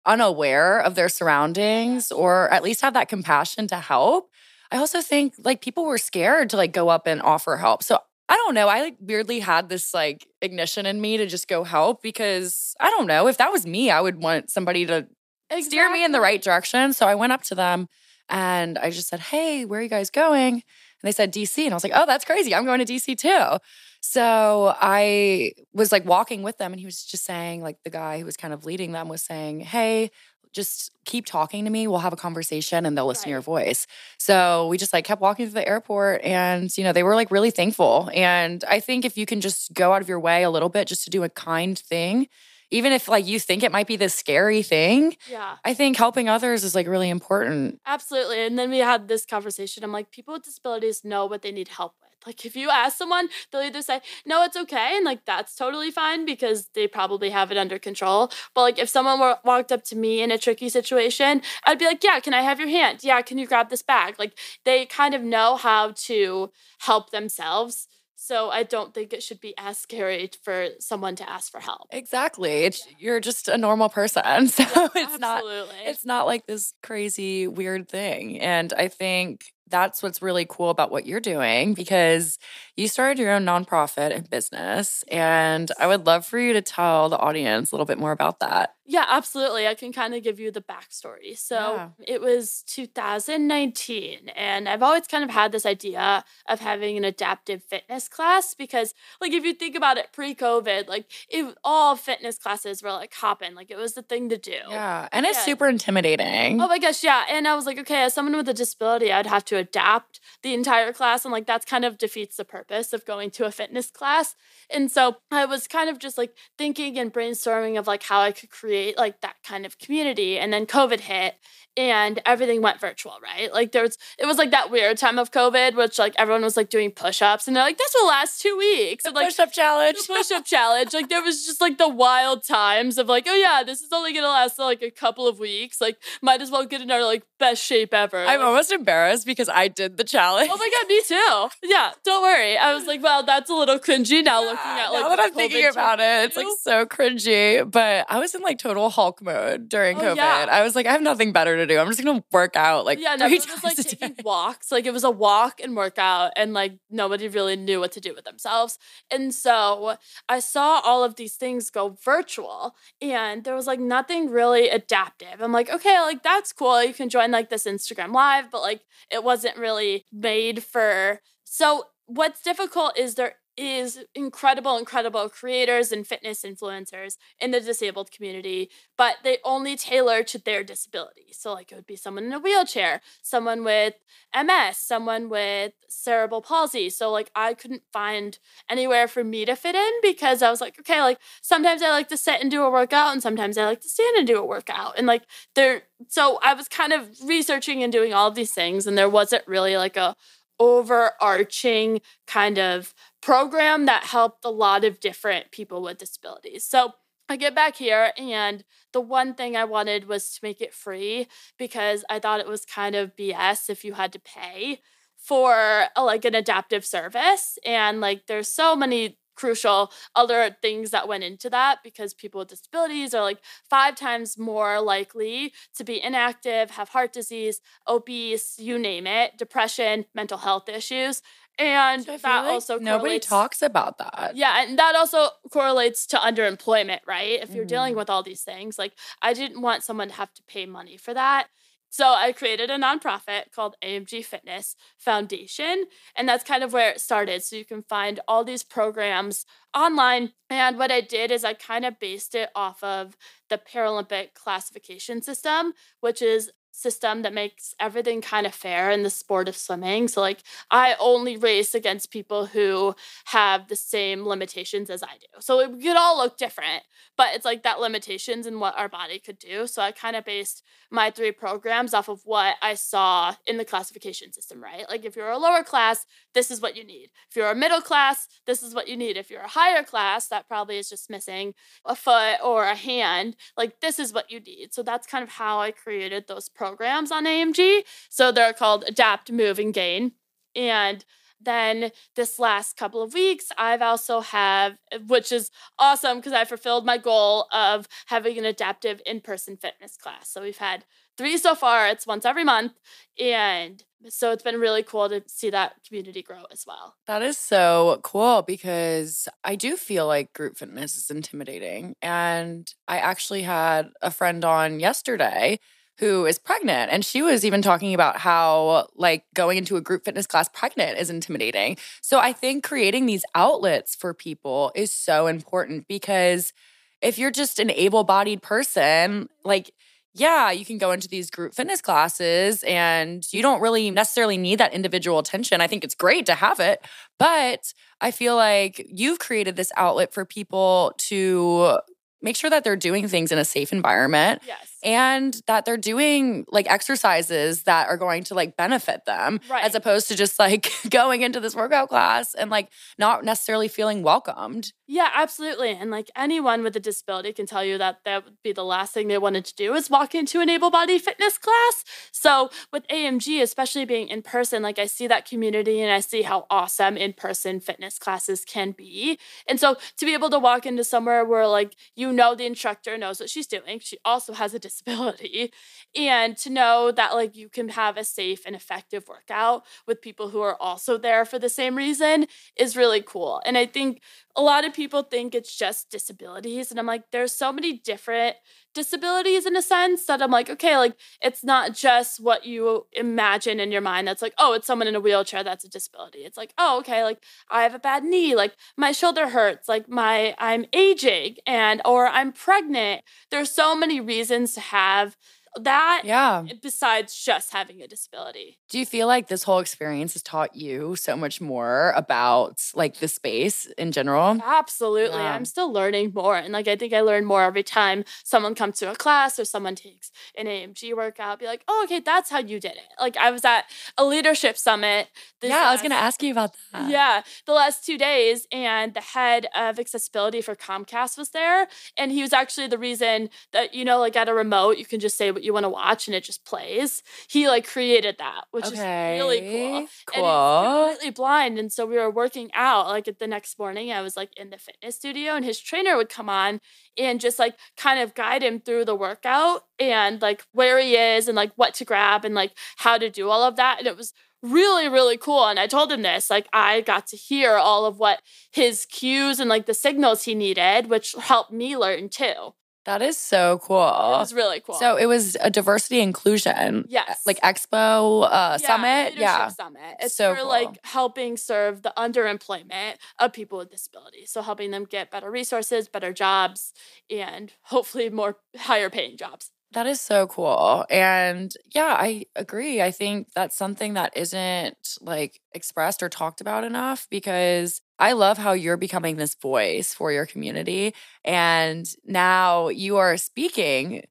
[SPEAKER 1] unaware of their surroundings or at least have that compassion to help. I also think like people were scared to like go up and offer help. So I don't know. I like weirdly had this like ignition in me to just go help because I don't know. If that was me, I would want somebody to exactly. steer me in the right direction. So I went up to them and I just said, Hey, where are you guys going? And they said DC. And I was like, Oh, that's crazy. I'm going to DC too. So I was like walking with them and he was just saying, like the guy who was kind of leading them was saying, Hey, just keep talking to me. We'll have a conversation and they'll listen right. to your voice. So we just like kept walking to the airport and, you know, they were like really thankful. And I think if you can just go out of your way a little bit just to do a kind thing, even if like you think it might be this scary thing,
[SPEAKER 2] yeah,
[SPEAKER 1] I think helping others is like really important.
[SPEAKER 2] Absolutely. And then we had this conversation. I'm like, people with disabilities know what they need help with. Like if you ask someone, they'll either say, no, it's okay. And like, that's totally fine because they probably have it under control. But like if someone were, walked up to me in a tricky situation, I'd be like, yeah, can I have your hand? Yeah, can you grab this bag? Like they kind of know how to help themselves. So I don't think it should be as scary for someone to ask for help.
[SPEAKER 1] Exactly. It's yeah. you're just a normal person. So yeah, it's absolutely. not it's not like this crazy weird thing. And I think that's what's really cool about what you're doing because you started your own nonprofit and business. And I would love for you to tell the audience a little bit more about that.
[SPEAKER 2] Yeah, absolutely. I can kind of give you the backstory. So yeah. it was 2019, and I've always kind of had this idea of having an adaptive fitness class because, like, if you think about it pre COVID, like, if all fitness classes were like hopping, like, it was the thing to do.
[SPEAKER 1] Yeah. And it's yeah. super intimidating.
[SPEAKER 2] Oh my gosh. Yeah. And I was like, okay, as someone with a disability, I'd have to adapt the entire class. And, like, that's kind of defeats the purpose of going to a fitness class. And so I was kind of just like thinking and brainstorming of like how I could create like that kind of community. And then COVID hit and everything went virtual, right? Like there was it was like that weird time of COVID, which like everyone was like doing push-ups and they're like, this will last two weeks.
[SPEAKER 1] The
[SPEAKER 2] like
[SPEAKER 1] push-up challenge.
[SPEAKER 2] Push-up challenge. Like there was just like the wild times of like, oh yeah, this is only gonna last like a couple of weeks. Like might as well get in our like best shape ever.
[SPEAKER 1] I'm
[SPEAKER 2] like,
[SPEAKER 1] almost embarrassed because I did the challenge.
[SPEAKER 2] Oh my god, me too. Yeah, don't worry. I was like, well, that's a little cringy now looking at like
[SPEAKER 1] now that I'm thinking about it, it's like so cringy. But I was in like total Hulk mode during oh, COVID. Yeah. I was like, I have nothing better to do. I'm just gonna work out like yeah, no, it was
[SPEAKER 2] like taking walks. Like it was a walk and workout, and like nobody really knew what to do with themselves. And so I saw all of these things go virtual, and there was like nothing really adaptive. I'm like, okay, like that's cool. You can join like this Instagram live, but like it wasn't really made for. So what's difficult is there is incredible, incredible creators and fitness influencers in the disabled community, but they only tailor to their disability. So, like, it would be someone in a wheelchair, someone with MS, someone with cerebral palsy. So, like, I couldn't find anywhere for me to fit in because I was like, okay, like, sometimes I like to sit and do a workout, and sometimes I like to stand and do a workout. And, like, there, so I was kind of researching and doing all these things, and there wasn't really like a overarching kind of program that helped a lot of different people with disabilities. So I get back here, and the one thing I wanted was to make it free because I thought it was kind of BS if you had to pay for a, like an adaptive service. And like, there's so many crucial other things that went into that because people with disabilities are like five times more likely to be inactive, have heart disease, obese, you name it, depression, mental health issues. And that like also
[SPEAKER 1] nobody talks about that.
[SPEAKER 2] Yeah, and that also correlates to underemployment, right? If you're mm. dealing with all these things, like I didn't want someone to have to pay money for that. So I created a nonprofit called AMG Fitness Foundation, and that's kind of where it started. So you can find all these programs online. And what I did is I kind of based it off of the Paralympic classification system, which is system that makes everything kind of fair in the sport of swimming. So, like, I only race against people who have the same limitations as I do. So, we could all look different, but it's like that limitations in what our body could do. So, I kind of based my three programs off of what I saw in the classification system, right? Like, if you're a lower class, this is what you need. If you're a middle class, this is what you need. If you're a higher class, that probably is just missing a foot or a hand, like, this is what you need. So, that's kind of how I created those programs on AMG. So they're called Adapt, Move, and Gain. And then this last couple of weeks, I've also have, which is awesome because I fulfilled my goal of having an adaptive in-person fitness class. So we've had three so far. It's once every month. And so it's been really cool to see that community grow as well.
[SPEAKER 1] That is so cool because I do feel like group fitness is intimidating. And I actually had a friend on yesterday who is pregnant and she was even talking about how like going into a group fitness class pregnant is intimidating. So I think creating these outlets for people is so important because if you're just an able-bodied person, like yeah, you can go into these group fitness classes and you don't really necessarily need that individual attention. I think it's great to have it, but I feel like you've created this outlet for people to make sure that they're doing things in a safe environment.
[SPEAKER 2] Yes.
[SPEAKER 1] And that they're doing like exercises that are going to like benefit them
[SPEAKER 2] Right.
[SPEAKER 1] as opposed to just like going into this workout class and like not necessarily feeling welcomed.
[SPEAKER 2] Yeah, absolutely. And like anyone with a disability can tell you that that would be the last thing they wanted to do is walk into an able bodied fitness class. So with AMG, especially being in person, like I see that community and I see how awesome in person fitness classes can be. And so to be able to walk into somewhere where like you know the instructor knows what she's doing, she also has a disability, and to know that like you can have a safe and effective workout with people who are also there for the same reason is really cool. And I think a lot of people think it's just disabilities and i'm like there's so many different disabilities in a sense that i'm like okay like it's not just what you imagine in your mind that's like oh it's someone in a wheelchair that's a disability. It's like oh okay like i have a bad knee like my shoulder hurts like my i'm aging and or i'm pregnant. There's so many reasons to have that
[SPEAKER 1] Yeah.
[SPEAKER 2] besides just having a disability
[SPEAKER 1] Do you feel like this whole experience has taught you so much more about like the space in general?
[SPEAKER 2] Absolutely.
[SPEAKER 1] Yeah.
[SPEAKER 2] I'm still learning more. And like I think I learn more every time someone comes to a class or someone takes an AMG workout. Be like, oh, okay, that's how you did it. Like I was at a leadership summit. this
[SPEAKER 1] yeah, I was going to ask you about that.
[SPEAKER 2] Yeah, the last two days, and the head of accessibility for Comcast was there, and he was actually the reason that you know, like at a remote, you can just say what you want to watch and it just plays. He like created that, which is really cool.
[SPEAKER 1] Okay,
[SPEAKER 2] And he's completely blind. And so we were working out like the next morning. I was like in the fitness studio and his trainer would come on and just like kind of guide him through the workout and like where he is and like what to grab and like how to do all of that. And it was really, really cool. And I told him this, like I got to hear all of what his cues and like the signals he needed, which helped me learn too.
[SPEAKER 1] That is so cool.
[SPEAKER 2] It was really cool.
[SPEAKER 1] So it was a diversity inclusion,
[SPEAKER 2] yes.
[SPEAKER 1] like expo uh,
[SPEAKER 2] Yeah,
[SPEAKER 1] summit. Yeah.
[SPEAKER 2] summit. It's
[SPEAKER 1] So
[SPEAKER 2] for
[SPEAKER 1] cool.
[SPEAKER 2] like helping serve the underemployment of people with disabilities. So helping them get better resources, better jobs, and hopefully more higher paying jobs.
[SPEAKER 1] That is so cool. And yeah, I agree. I think that's something that isn't like expressed or talked about enough because I love how you're becoming this voice for your community. And now you are speaking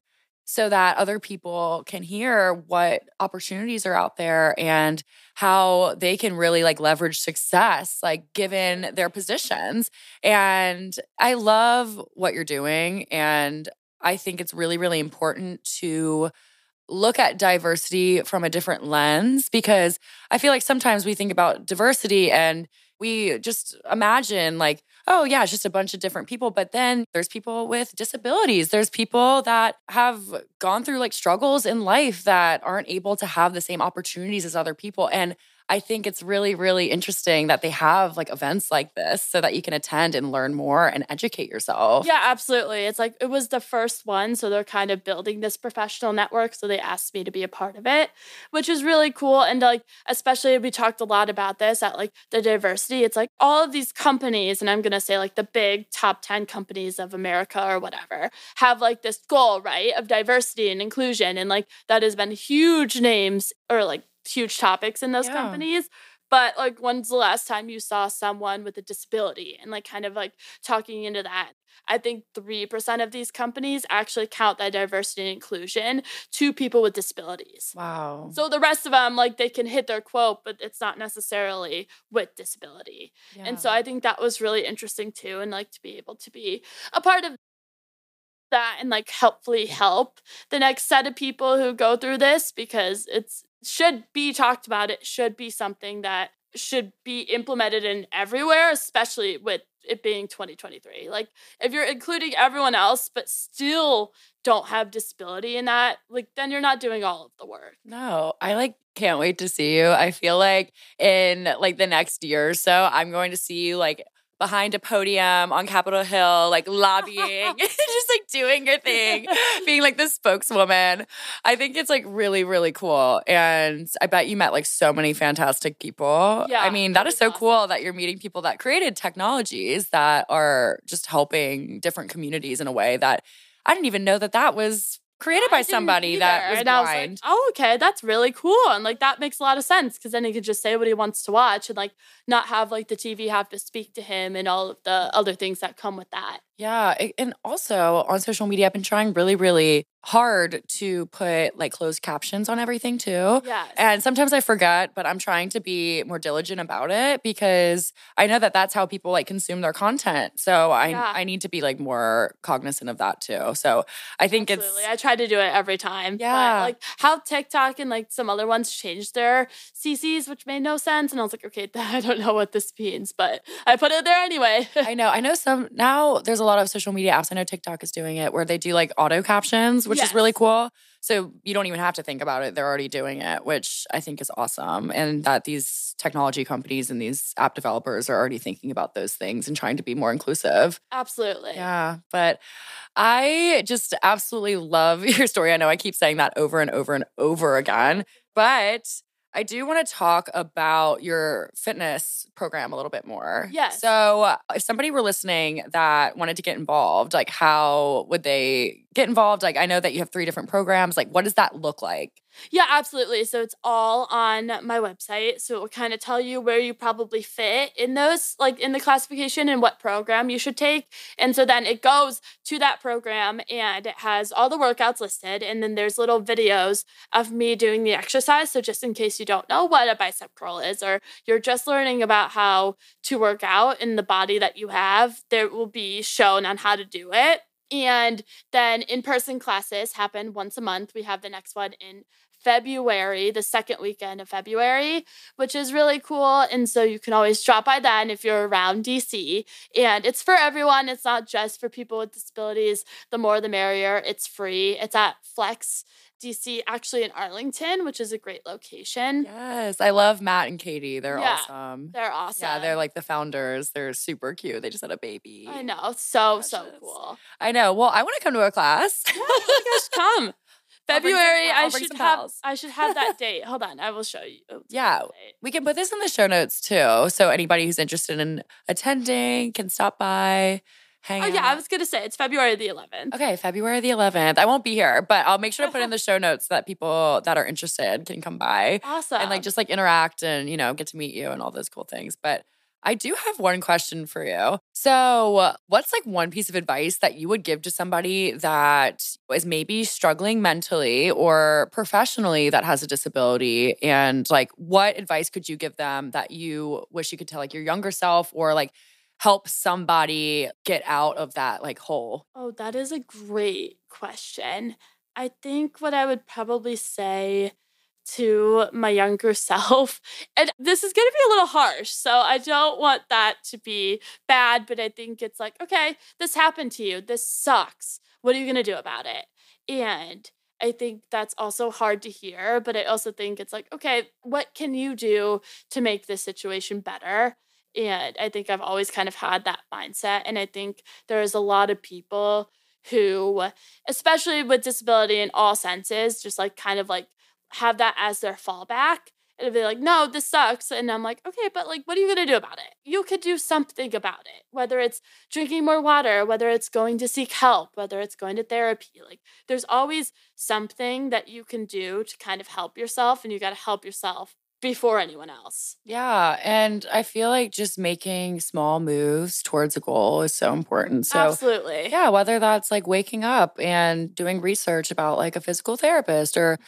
[SPEAKER 1] so that other people can hear what opportunities are out there and how they can really like leverage success like given their positions and i love what you're doing and i think it's really really important to look at diversity from a different lens because i feel like sometimes we think about diversity and we just imagine like oh yeah it's just a bunch of different people but then there's people with disabilities. There's people that have gone through like struggles in life that aren't able to have the same opportunities as other people. And i think it's really really interesting that they have like events like this so that you can attend and learn more and educate yourself
[SPEAKER 2] Yeah, absolutely. It's like it was the first one. So they're kind of building this professional network. So they asked me to be a part of it, which is really cool. And like, especially we talked a lot about this at like the diversity. It's like all of these companies, and I'm going to say like the big top 10 companies of America or whatever, have like this goal, right, of diversity and inclusion. And like that has been huge names or like huge topics in those
[SPEAKER 1] Yeah.
[SPEAKER 2] companies. But like, when's the last time you saw someone with a disability and like kind of like talking into that? I think 3% of these companies actually count that diversity and inclusion to people with disabilities.
[SPEAKER 1] wow
[SPEAKER 2] So the rest of them, like they can hit their quote, but it's not necessarily with disability. And so I think that was really interesting too. And like to be able to be a part of that and like helpfully help the next set of people who go through this because it's should be talked about. It should be something that should be implemented in everywhere, especially with it being 2023. Like if you're including everyone else but still don't have disability in that, like then you're not doing all of the work.
[SPEAKER 1] No, I like can't wait to see you. I feel like in like the next year or so, I'm going to see you like behind a podium on Capitol Hill, like lobbying, just like doing your thing, being like the spokeswoman. I think it's like really, really cool. And I bet you met like so many fantastic people.
[SPEAKER 2] Yeah,
[SPEAKER 1] I mean, that is so
[SPEAKER 2] awesome.
[SPEAKER 1] cool that you're meeting people that created technologies that are just helping different communities in a way that I didn't even know that that was created by somebody that
[SPEAKER 2] either.
[SPEAKER 1] was
[SPEAKER 2] and I was
[SPEAKER 1] blind.
[SPEAKER 2] like, oh, okay, that's really cool. And like that makes a lot of sense because then he could just say what he wants to watch and like not have like the TV have to speak to him and all of the other things that come with that.
[SPEAKER 1] Yeah. And also on social media, I've been trying really, really hard to put like closed captions on everything too.
[SPEAKER 2] Yes.
[SPEAKER 1] And sometimes I forget, but I'm trying to be more diligent about it because I know that that's how people like consume their content. So I
[SPEAKER 2] Yeah.
[SPEAKER 1] I need to be like more cognizant of that too. So I think
[SPEAKER 2] Absolutely.
[SPEAKER 1] it's
[SPEAKER 2] I try to do it every time. but,
[SPEAKER 1] Yeah.
[SPEAKER 2] like how TikTok and like some other ones changed their CCs, which made no sense. And I was like, okay, I don't know what this means, but I put it there anyway.
[SPEAKER 1] I know. I know some now there's a lot of social media apps. I know TikTok is doing it where they do like auto captions, which is really cool. So you don't even have to think about it. They're already doing it, which I think is awesome. And that these technology companies and these app developers are already thinking about those things and trying to be more inclusive.
[SPEAKER 2] Absolutely.
[SPEAKER 1] Yeah. But I just absolutely love your story. I know I keep saying that over and over and over again, but I do want to talk about your fitness program a little bit more.
[SPEAKER 2] Yes.
[SPEAKER 1] So, if somebody were listening that wanted to get involved, like how would they get involved? Like, I know that you have three different programs. Like, what does that look like?
[SPEAKER 2] Yeah, absolutely. So it's all on my website. So it will kind of tell you where you probably fit in those, like in the classification and what program you should take. And so then it goes to that program and it has all the workouts listed. And then there's little videos of me doing the exercise. So just in case you don't know what a bicep curl is, or you're just learning about how to work out in the body that you have, there will be shown on how to do it. And then in person classes happen once a month. We have the next one in February, the second weekend of February, which is really cool. And so you can always drop by then if you're around DC. And it's for everyone, it's not just for people with disabilities. The more the merrier. It's free. It's at Flex DC, actually in Arlington, which is a great location.
[SPEAKER 1] Yes. I love Matt and Katie. They're
[SPEAKER 2] Yeah.
[SPEAKER 1] awesome.
[SPEAKER 2] They're awesome.
[SPEAKER 1] Yeah, they're like the founders. They're super cute. They just had a baby.
[SPEAKER 2] I know. So, so cool.
[SPEAKER 1] I know. Well, I want to come to a class.
[SPEAKER 2] Yeah, oh my gosh, come.
[SPEAKER 1] Some-
[SPEAKER 2] February,
[SPEAKER 1] I'll
[SPEAKER 2] I should have
[SPEAKER 1] pals.
[SPEAKER 2] I should have that date. Hold on, I will show you. Oh,
[SPEAKER 1] Yeah. We can put this in the show notes too. So anybody who's interested in attending can stop by, hang
[SPEAKER 2] Oh
[SPEAKER 1] out.
[SPEAKER 2] yeah, I was gonna say it's February the 11th.
[SPEAKER 1] Okay, February the 11th. I won't be here, but I'll make sure to put in the show notes so that people that are interested can come by
[SPEAKER 2] Awesome.
[SPEAKER 1] and like just like interact and, you know, get to meet you and all those cool things. But I do have one question for you. So, what's like one piece of advice that you would give to somebody that is maybe struggling mentally or professionally that has a disability? And like, what advice could you give them that you wish you could tell like your younger self or like help somebody get out of that like hole?
[SPEAKER 2] Oh, that is a great question. I think what I would probably say to my younger self, and this is going to be a little harsh, so I don't want that to be bad, but I think it's like, okay, this happened to you. This sucks. What are you going to do about it? And I think that's also hard to hear, but I also think it's like, okay, what can you do to make this situation better? And I think I've always kind of had that mindset. And I think there's a lot of people who, especially with disability in all senses, just like kind of like have that as their fallback. And be like, no, this sucks. And I'm like, okay, but like, what are you going to do about it? You could do something about it, whether it's drinking more water, whether it's going to seek help, whether it's going to therapy. Like, there's always something that you can do to kind of help yourself, and you got to help yourself before anyone else.
[SPEAKER 1] Yeah. And I feel like just making small moves towards a goal is so important. So,
[SPEAKER 2] Absolutely.
[SPEAKER 1] yeah, whether that's like waking up and doing research about like a physical therapist or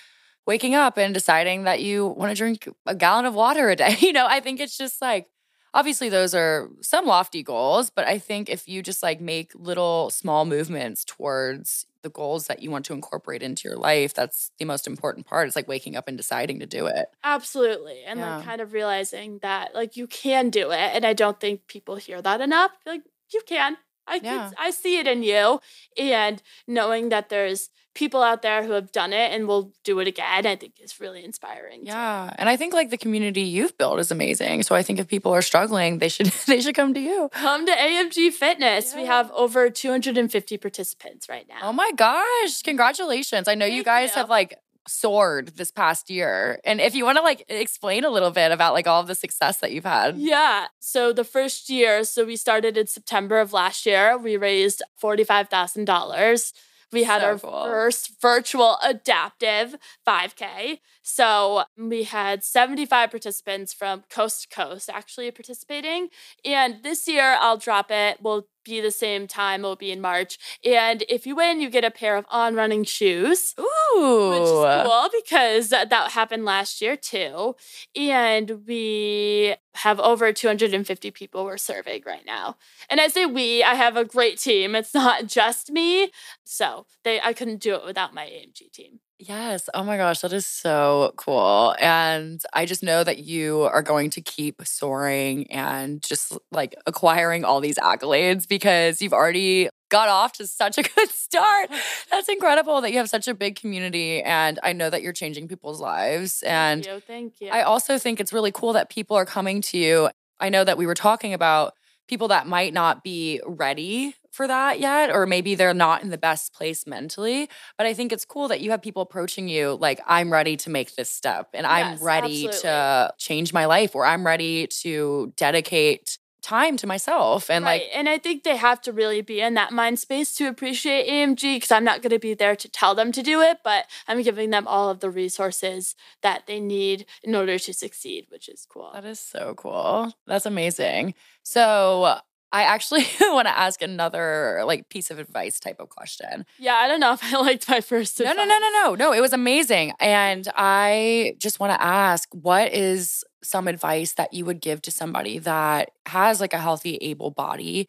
[SPEAKER 1] waking up and deciding that you want to drink a gallon of water a day, you know, I think it's just like, obviously those are some lofty goals, but I think if you just like make little small movements towards the goals that you want to incorporate into your life, that's the most important part. It's like waking up and deciding to do it.
[SPEAKER 2] Absolutely. And
[SPEAKER 1] Yeah.
[SPEAKER 2] like kind of realizing that like you can do it. And I don't think people hear that enough. Like you can. I
[SPEAKER 1] Yeah.
[SPEAKER 2] I see it in you. And knowing that there's people out there who have done it and will do it again, I think is really inspiring. too.
[SPEAKER 1] Yeah. And I think like the community you've built is amazing. So I think if people are struggling, they should they should come to you.
[SPEAKER 2] Come to AMG Fitness. We have over 250 participants right oh now.
[SPEAKER 1] Oh my gosh. Congratulations. I know you guys
[SPEAKER 2] you.
[SPEAKER 1] have like soared this past year. And if you want to like explain a little bit about like all of the success that you've had.
[SPEAKER 2] Yeah. So the first year, so we started in September of last year. We raised $45,000. We had
[SPEAKER 1] So
[SPEAKER 2] our
[SPEAKER 1] cool.
[SPEAKER 2] first virtual adaptive 5K. So we had 75 participants from coast to coast actually participating. And this year, I'll drop it. Will be the same time. It'll be in March. And if you win, you get a pair of on running shoes
[SPEAKER 1] Ooh.
[SPEAKER 2] which is cool because that that happened last year too. And we have over 250 people we're serving right now. And I say we, I have a great team. It's not just me. So they I couldn't do it without my AMG team.
[SPEAKER 1] Yes. Oh my gosh, that is so cool. And I just know that you are going to keep soaring and just like acquiring all these accolades because you've already got off to such a good start. That's incredible that you have such a big community. And I know that you're changing people's lives. And
[SPEAKER 2] thank you. Thank you.
[SPEAKER 1] I also think it's really cool that people are coming to you. I know that we were talking about people that might not be ready for that yet, or maybe they're not in the best place mentally. But I think it's cool that you have people approaching you like, I'm ready to make this step and I'm ready
[SPEAKER 2] absolutely.
[SPEAKER 1] to change my life, or I'm ready to dedicate time to myself. And
[SPEAKER 2] right.
[SPEAKER 1] like,
[SPEAKER 2] and I think they have to really be in that mind space to appreciate AMG because I'm not going to be there to tell them to do it, but I'm giving them all of the resources that they need in order to succeed, which is cool.
[SPEAKER 1] That is so cool. That's amazing. So I actually want to ask another like piece of advice type of question.
[SPEAKER 2] Yeah, I don't know if I liked my first.
[SPEAKER 1] No, no, no, no, no. No, it was amazing. And I just want to ask what is some advice that you would give to somebody that has like a healthy, able body?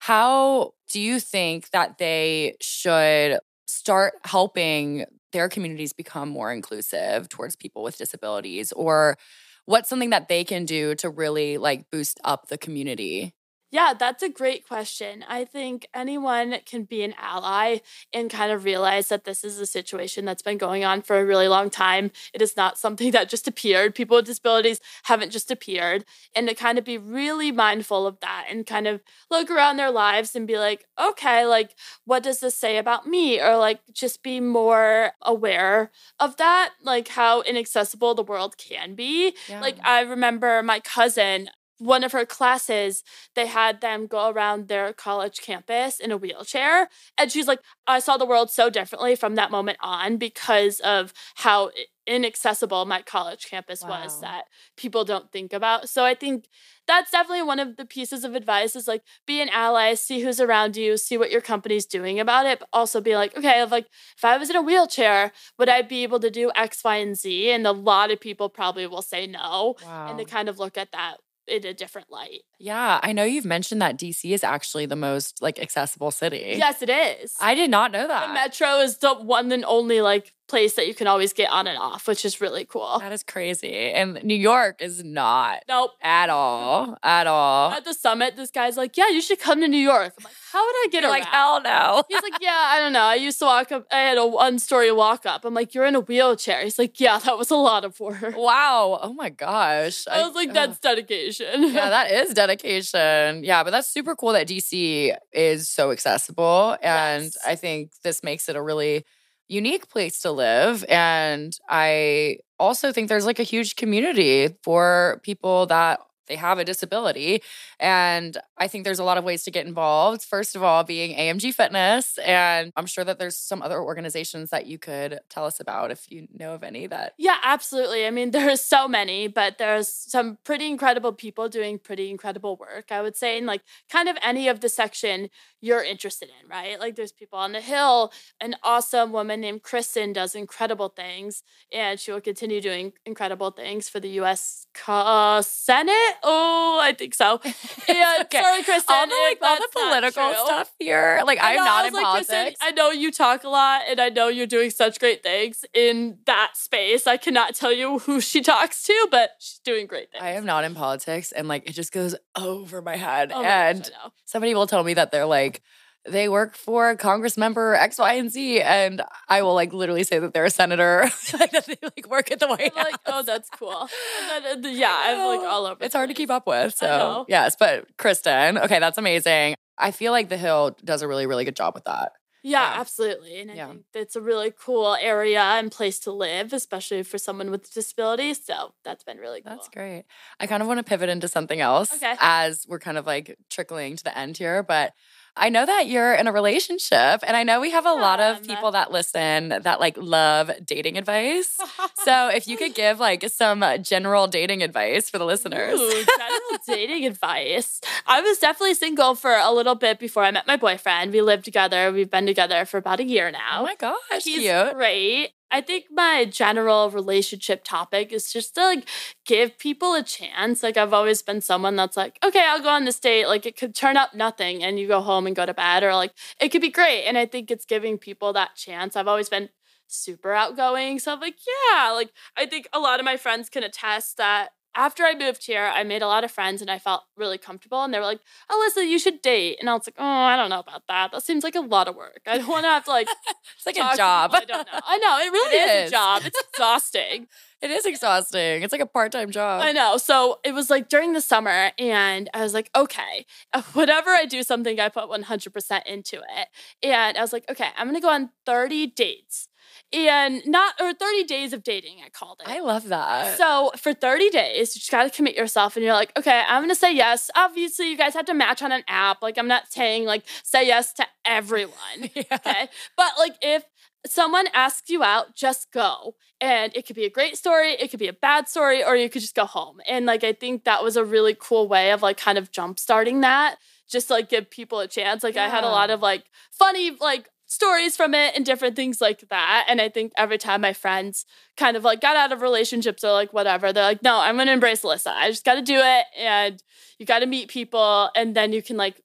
[SPEAKER 1] How do you think that they should start helping their communities become more inclusive towards people with disabilities? Or what's something that they can do to really like boost up the community?
[SPEAKER 2] Yeah, that's a great question. I think anyone can be an ally and kind of realize that this is a situation that's been going on for a really long time. It is not something that just appeared. People with disabilities haven't just appeared. And to kind of be really mindful of that and kind of look around their lives and be like, okay, like, what does this say about me? Or like, just be more aware of that, like how inaccessible the world can be. Like, I remember my cousin, one of her classes, they had them go around their college campus in a wheelchair. And she's like, I saw the world so differently from that moment on because of how inaccessible my college campus was that people don't think about. So I think that's definitely one of the pieces of advice is like be an ally, see who's around you, see what your company's doing about it, but also be like, okay, if, like if I was in a wheelchair, would I be able to do X, Y, and Z? And a lot of people probably will say no.
[SPEAKER 1] wow.
[SPEAKER 2] And to kind of look at that in a different light.
[SPEAKER 1] yeah, I know you've mentioned that DC is actually the most like accessible city.
[SPEAKER 2] Yes, it is.
[SPEAKER 1] I did not know
[SPEAKER 2] the
[SPEAKER 1] that.
[SPEAKER 2] metro is the one and only like place that you can always get on and off, which is really cool.
[SPEAKER 1] That is crazy. And New York is not
[SPEAKER 2] Nope.
[SPEAKER 1] at all. At all.
[SPEAKER 2] At the summit, this guy's like, "Yeah, you should come to New York." I'm like, "How would I get
[SPEAKER 1] You're
[SPEAKER 2] around?"
[SPEAKER 1] like, hell no.
[SPEAKER 2] He's like, "Yeah, I don't know. I used to walk up. I had a one-story walk up." I'm like, "You're in a wheelchair." He's like, "Yeah, that was a lot of work."
[SPEAKER 1] wow. Oh my gosh.
[SPEAKER 2] I was like. "That's uh, dedication."
[SPEAKER 1] yeah, that is dedication. Yeah, but that's super cool that DC is so accessible. And
[SPEAKER 2] Yes.
[SPEAKER 1] I think this makes it a really unique place to live. And I also think there's like a huge community for people that they have a disability. And I think there's a lot of ways to get involved. First of all, being AMG Fitness. And I'm sure that there's some other organizations that you could tell us about if you know of any that.
[SPEAKER 2] Yeah, absolutely. I mean, there's so many, but there's some pretty incredible people doing pretty incredible work. I would say in like kind of any of the section you're interested in, right? Like there's people on the hill. An awesome woman named Kristen does incredible things, and she will continue doing incredible things for the U.S. Co- uh, Senate. Oh, I think so. And
[SPEAKER 1] okay.
[SPEAKER 2] sorry, Kristen.
[SPEAKER 1] all the like all the political stuff here. Like
[SPEAKER 2] I
[SPEAKER 1] I'm
[SPEAKER 2] know,
[SPEAKER 1] not in
[SPEAKER 2] like, Kristen,
[SPEAKER 1] politics.
[SPEAKER 2] I know you talk a lot, and I know you're doing such great things in that space. I cannot tell you who she talks to, but she's doing great things.
[SPEAKER 1] I am not in politics, and like it just goes over my head.
[SPEAKER 2] Oh my gosh,
[SPEAKER 1] and
[SPEAKER 2] I
[SPEAKER 1] somebody will tell me that they're like they work for a congress member X, Y, and Z, and I will like literally say that they're a senator, like that they like work at the White
[SPEAKER 2] I'm like, oh, that's cool. And then, yeah, I'm like all over.
[SPEAKER 1] It's hard to keep up with. So yes, but Kristen, okay, that's amazing. I feel like The Hill does a really, really good job with that.
[SPEAKER 2] Yeah,
[SPEAKER 1] Yeah.
[SPEAKER 2] absolutely. And I
[SPEAKER 1] Yeah.
[SPEAKER 2] think it's a really cool area and place to live, especially for someone with disabilities. So that's been really cool.
[SPEAKER 1] That's great. I kind of want to pivot into something else
[SPEAKER 2] Okay.
[SPEAKER 1] as we're kind of like trickling to the end here, but I know that you're in a relationship and I know we have a lot of people that listen that like love dating advice. So if you could give like some uh, general dating advice for the listeners.
[SPEAKER 2] Ooh, general dating advice. I was definitely single for a little bit before I met my boyfriend. We lived together. We've been together for about a year oh now.
[SPEAKER 1] Oh my gosh,
[SPEAKER 2] He's
[SPEAKER 1] cute.
[SPEAKER 2] great. I think my general relationship topic is just to like give people a chance. Like I've always been someone that's like, okay, I'll go on this date. Like it could turn up nothing and you go home and go to bed, or like it could be great. And I think it's giving people that chance. I've always been super outgoing. So I'm like, yeah, like I think a lot of my friends can attest that after I moved here, I made a lot of friends and I felt really comfortable. And they were like, Alyssa, you should date. And I was like, oh, I don't know about that. That seems like a lot of work. I don't want to have to like
[SPEAKER 1] It's like a job.
[SPEAKER 2] I don't know. I know. It really
[SPEAKER 1] It
[SPEAKER 2] is,
[SPEAKER 1] is.
[SPEAKER 2] a job. It's exhausting.
[SPEAKER 1] It is exhausting. It's like a part-time job.
[SPEAKER 2] I know. So it was like during the summer, and I was like, okay, whenever I do something, I put 100% into it. And I was like, okay, I'm going to go on 30 dates. And not, or 30 days of dating, I called it.
[SPEAKER 1] I love that.
[SPEAKER 2] So for 30 days, you just got to commit yourself and you're like, okay, I'm going to say yes. Obviously, you guys have to match on an app. Like, I'm not saying like say yes to everyone.
[SPEAKER 1] Yeah.
[SPEAKER 2] Okay. But like, if someone asks you out, just go. And it could be a great story, it could be a bad story, or you could just go home. And like, I think that was a really cool way of like kind of jump starting that, just like give people a chance. Like, I had a lot of like funny, like, stories from it and different things like that. And I think every time my friends kind of like got out of relationships or like whatever, they're like, no, I'm gonna embrace Alyssa. I just gotta do it. And you gotta meet people and then you can like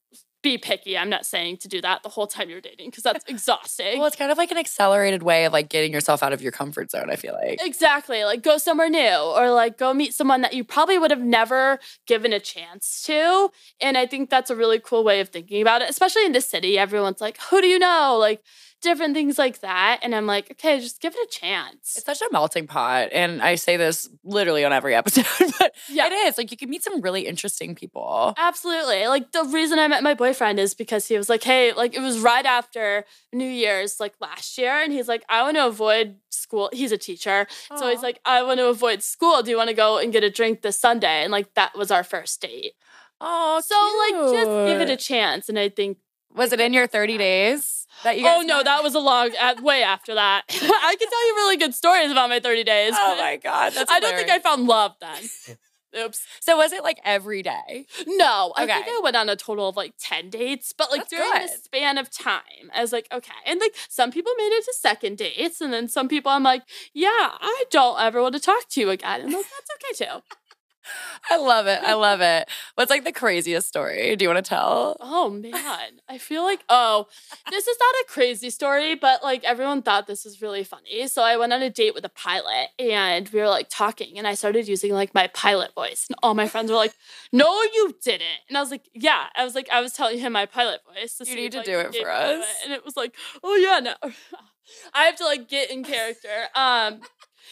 [SPEAKER 2] be picky. I'm not saying to do that the whole time you're dating because that's exhausting.
[SPEAKER 1] well, it's kind of like an accelerated way of like getting yourself out of your comfort zone, I feel like.
[SPEAKER 2] Exactly. Like go somewhere new or like go meet someone that you probably would have never given a chance to. And I think that's a really cool way of thinking about it, especially in this city. Everyone's like, who do you know? Like different things like that. And I'm like, okay, just give it a chance.
[SPEAKER 1] It's such a melting pot. And I say this literally on every episode, but
[SPEAKER 2] Yeah.
[SPEAKER 1] it is. Like you can meet some really interesting people.
[SPEAKER 2] Absolutely. Like the reason I met my boyfriend is because he was like, hey, like it was right after New Year's, like last year. And he's like, I want to avoid school. He's a teacher. So he's like, I want to avoid school. Do you want to go and get a drink this Sunday? And like that was our first date.
[SPEAKER 1] Oh,
[SPEAKER 2] So like just give it a chance. And I think
[SPEAKER 1] Was it in your 30 days that you
[SPEAKER 2] Oh no, that was a long at, way after that. I can tell you really good stories about my 30 days.
[SPEAKER 1] Oh my God. That's
[SPEAKER 2] I don't think I found love then. Oops.
[SPEAKER 1] So was it like every day?
[SPEAKER 2] No, I think I went on a total of like 10 dates, but like
[SPEAKER 1] That's
[SPEAKER 2] during the span of time, I was like, okay. And like some people made it to second dates, and then some people I'm like, yeah, I don't ever want to talk to you again. And like, that's okay too.
[SPEAKER 1] I love it. I love it. What's like the craziest story? Do you want to tell?
[SPEAKER 2] Oh man, I feel like oh, this is not a crazy story, but like everyone thought this was really funny. So I went on a date with a pilot, and we were like talking, and I started using like my pilot voice, and all my friends were like, "No, you didn't," and I was like, "Yeah," I was like, I was telling him my pilot voice.
[SPEAKER 1] You
[SPEAKER 2] see
[SPEAKER 1] need to
[SPEAKER 2] like,
[SPEAKER 1] do it for us.
[SPEAKER 2] and it was like, "Oh yeah, no." I have to like get in character. Um,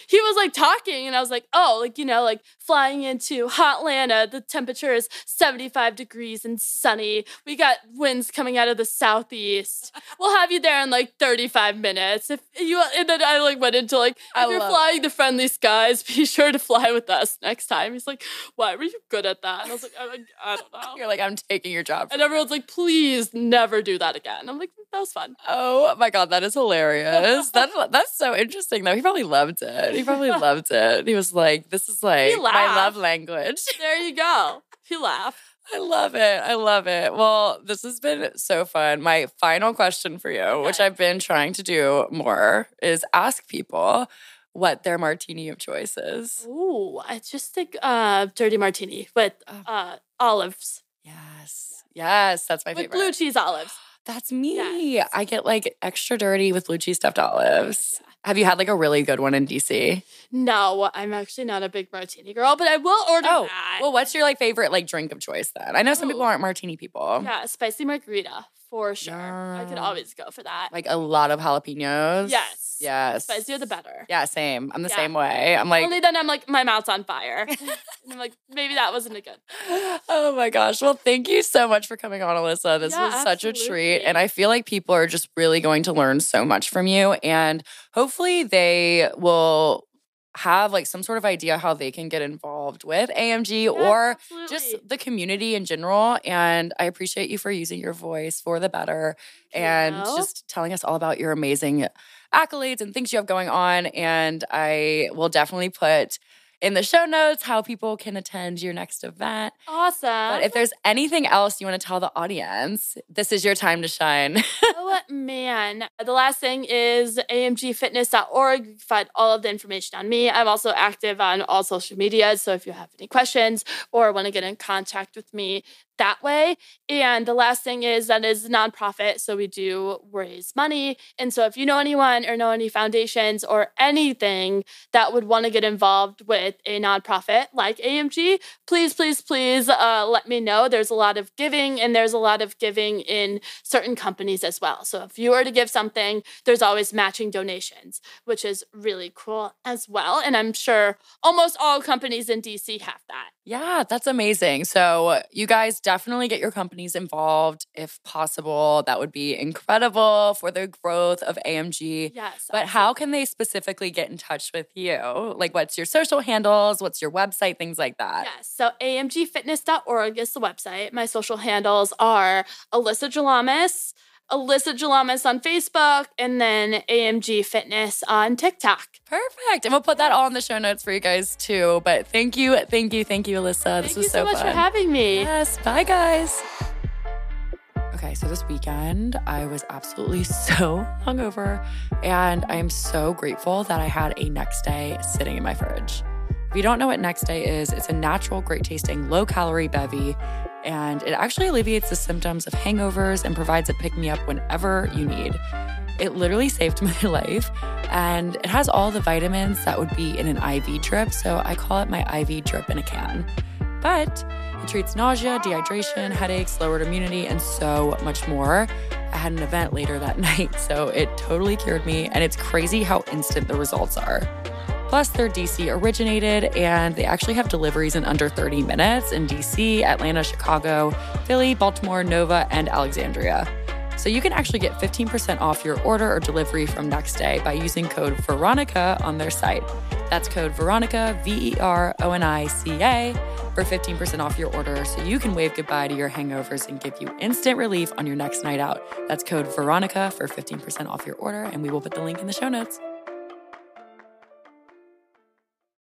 [SPEAKER 2] he was like talking, and I was like, oh, like, you know, like flying into hot Atlanta, uh, the temperature is 75 degrees and sunny. We got winds coming out of the southeast. We'll have you there in like 35 minutes. If you and then I like went into like, if
[SPEAKER 1] I
[SPEAKER 2] you're flying the friendly skies, be sure to fly with us next time. He's like, why were you good at that? And I was like, I, I don't know.
[SPEAKER 1] You're like, I'm taking your job.
[SPEAKER 2] And everyone's like, please never do that again. I'm like, that was fun.
[SPEAKER 1] Oh my god, that is hilarious. That's that's so interesting though. He probably loved it. He probably loved it. He was like, "This is like my love language."
[SPEAKER 2] There you go. He laughed.
[SPEAKER 1] I love it. I love it. Well, this has been so fun. My final question for you, which I've been trying to do more, is ask people what their martini of choice is.
[SPEAKER 2] Ooh, I just think uh, dirty martini with
[SPEAKER 1] Oh.
[SPEAKER 2] uh, olives,
[SPEAKER 1] Yes. Yes, that's my
[SPEAKER 2] with
[SPEAKER 1] favorite.
[SPEAKER 2] blue cheese olives.
[SPEAKER 1] That's me.
[SPEAKER 2] Yes.
[SPEAKER 1] I get like extra dirty with blue cheese stuffed olives. Have you had like a really good one in DC?
[SPEAKER 2] No, I'm actually not a big martini girl, but I will order
[SPEAKER 1] Oh,
[SPEAKER 2] that.
[SPEAKER 1] well, what's your like favorite like drink of choice then? I know some oh. people
[SPEAKER 2] Oh.
[SPEAKER 1] aren't martini people.
[SPEAKER 2] yeah, spicy margarita for sure. I could always go for that.
[SPEAKER 1] Like a lot of jalapenos.
[SPEAKER 2] Yes.
[SPEAKER 1] Yes.
[SPEAKER 2] Spicier the better.
[SPEAKER 1] Yeah, same. I'm the
[SPEAKER 2] Yeah.
[SPEAKER 1] same way. I'm like,
[SPEAKER 2] Only then I'm like, my mouth's on fire. and I'm like, maybe that wasn't a good.
[SPEAKER 1] oh my gosh. Well, thank you so much for coming on, Alyssa. This
[SPEAKER 2] Yeah,
[SPEAKER 1] was such a treat. And I feel like people are just really going to learn so much from you. And hopefully they will have like some sort of idea how they can get involved with AMG
[SPEAKER 2] Yeah,
[SPEAKER 1] or
[SPEAKER 2] absolutely.
[SPEAKER 1] just the community in general. And I appreciate you for using your voice for the better and
[SPEAKER 2] know.
[SPEAKER 1] just telling us all about your amazing accolades and things you have going on. And I will definitely put in the show notes how people can attend your next event.
[SPEAKER 2] awesome.
[SPEAKER 1] But if there's anything else you want to tell the audience, this is your time to shine.
[SPEAKER 2] oh man. The last thing is amgfitness.org. You can find all of the information on me. I'm also active on all social media. So if you have any questions or want to get in contact with me that way. And the last thing is that is a nonprofit. So we do raise money. And so if you know anyone or know any foundations or anything that would want to get involved with a nonprofit like AMG, please, please, please uh, let me know. There's a lot of giving, and there's a lot of giving in certain companies as well. So if you were to give something, there's always matching donations, which is really cool as well. And I'm sure almost all companies in DC have that.
[SPEAKER 1] Yeah, that's amazing. So, you guys definitely get your companies involved if possible. That would be incredible for the growth of AMG.
[SPEAKER 2] Yes.
[SPEAKER 1] But how can they specifically get in touch with you? Like, what's your social handles? What's your website? Things like that.
[SPEAKER 2] Yes. So amgfitness.org is the website. My social handles are Alyssa Gialamas, Alyssa Gialamas on Facebook, and then AMG Fitness on TikTok.
[SPEAKER 1] Perfect. And we'll put that all in the show notes for you guys too. But thank you, thank you, thank you, Alyssa.
[SPEAKER 2] Thank
[SPEAKER 1] this
[SPEAKER 2] you
[SPEAKER 1] was
[SPEAKER 2] so, much
[SPEAKER 1] fun.
[SPEAKER 2] for having me.
[SPEAKER 1] Yes. Bye, guys. Okay, so this weekend I was absolutely so hungover, and I am so grateful that I had a next day sitting in my fridge. If you don't know what next day is, it's a natural, great tasting, low calorie bevy, and it actually alleviates the symptoms of hangovers and provides a pick me up whenever you need. It literally saved my life, and it has all the vitamins that would be in an IV drip, so I call it my IV drip in a can. But it treats nausea, dehydration, headaches, lowered immunity, and so much more. I had an event later that night, so it totally cured me, and it's crazy how instant the results are. Plus, they're DC originated, and they actually have deliveries in under 30 minutes in DC, Atlanta, Chicago, Philly, Baltimore, Nova, and Alexandria. So you can actually get 15% off your order or delivery from next day by using code Veronica on their site. That's code Veronica, V E R O N I C A, for 15% off your order so you can wave goodbye to your hangovers and give you instant relief on your next night out. That's code Veronica for 15% off your order, and we will put the link in the show notes.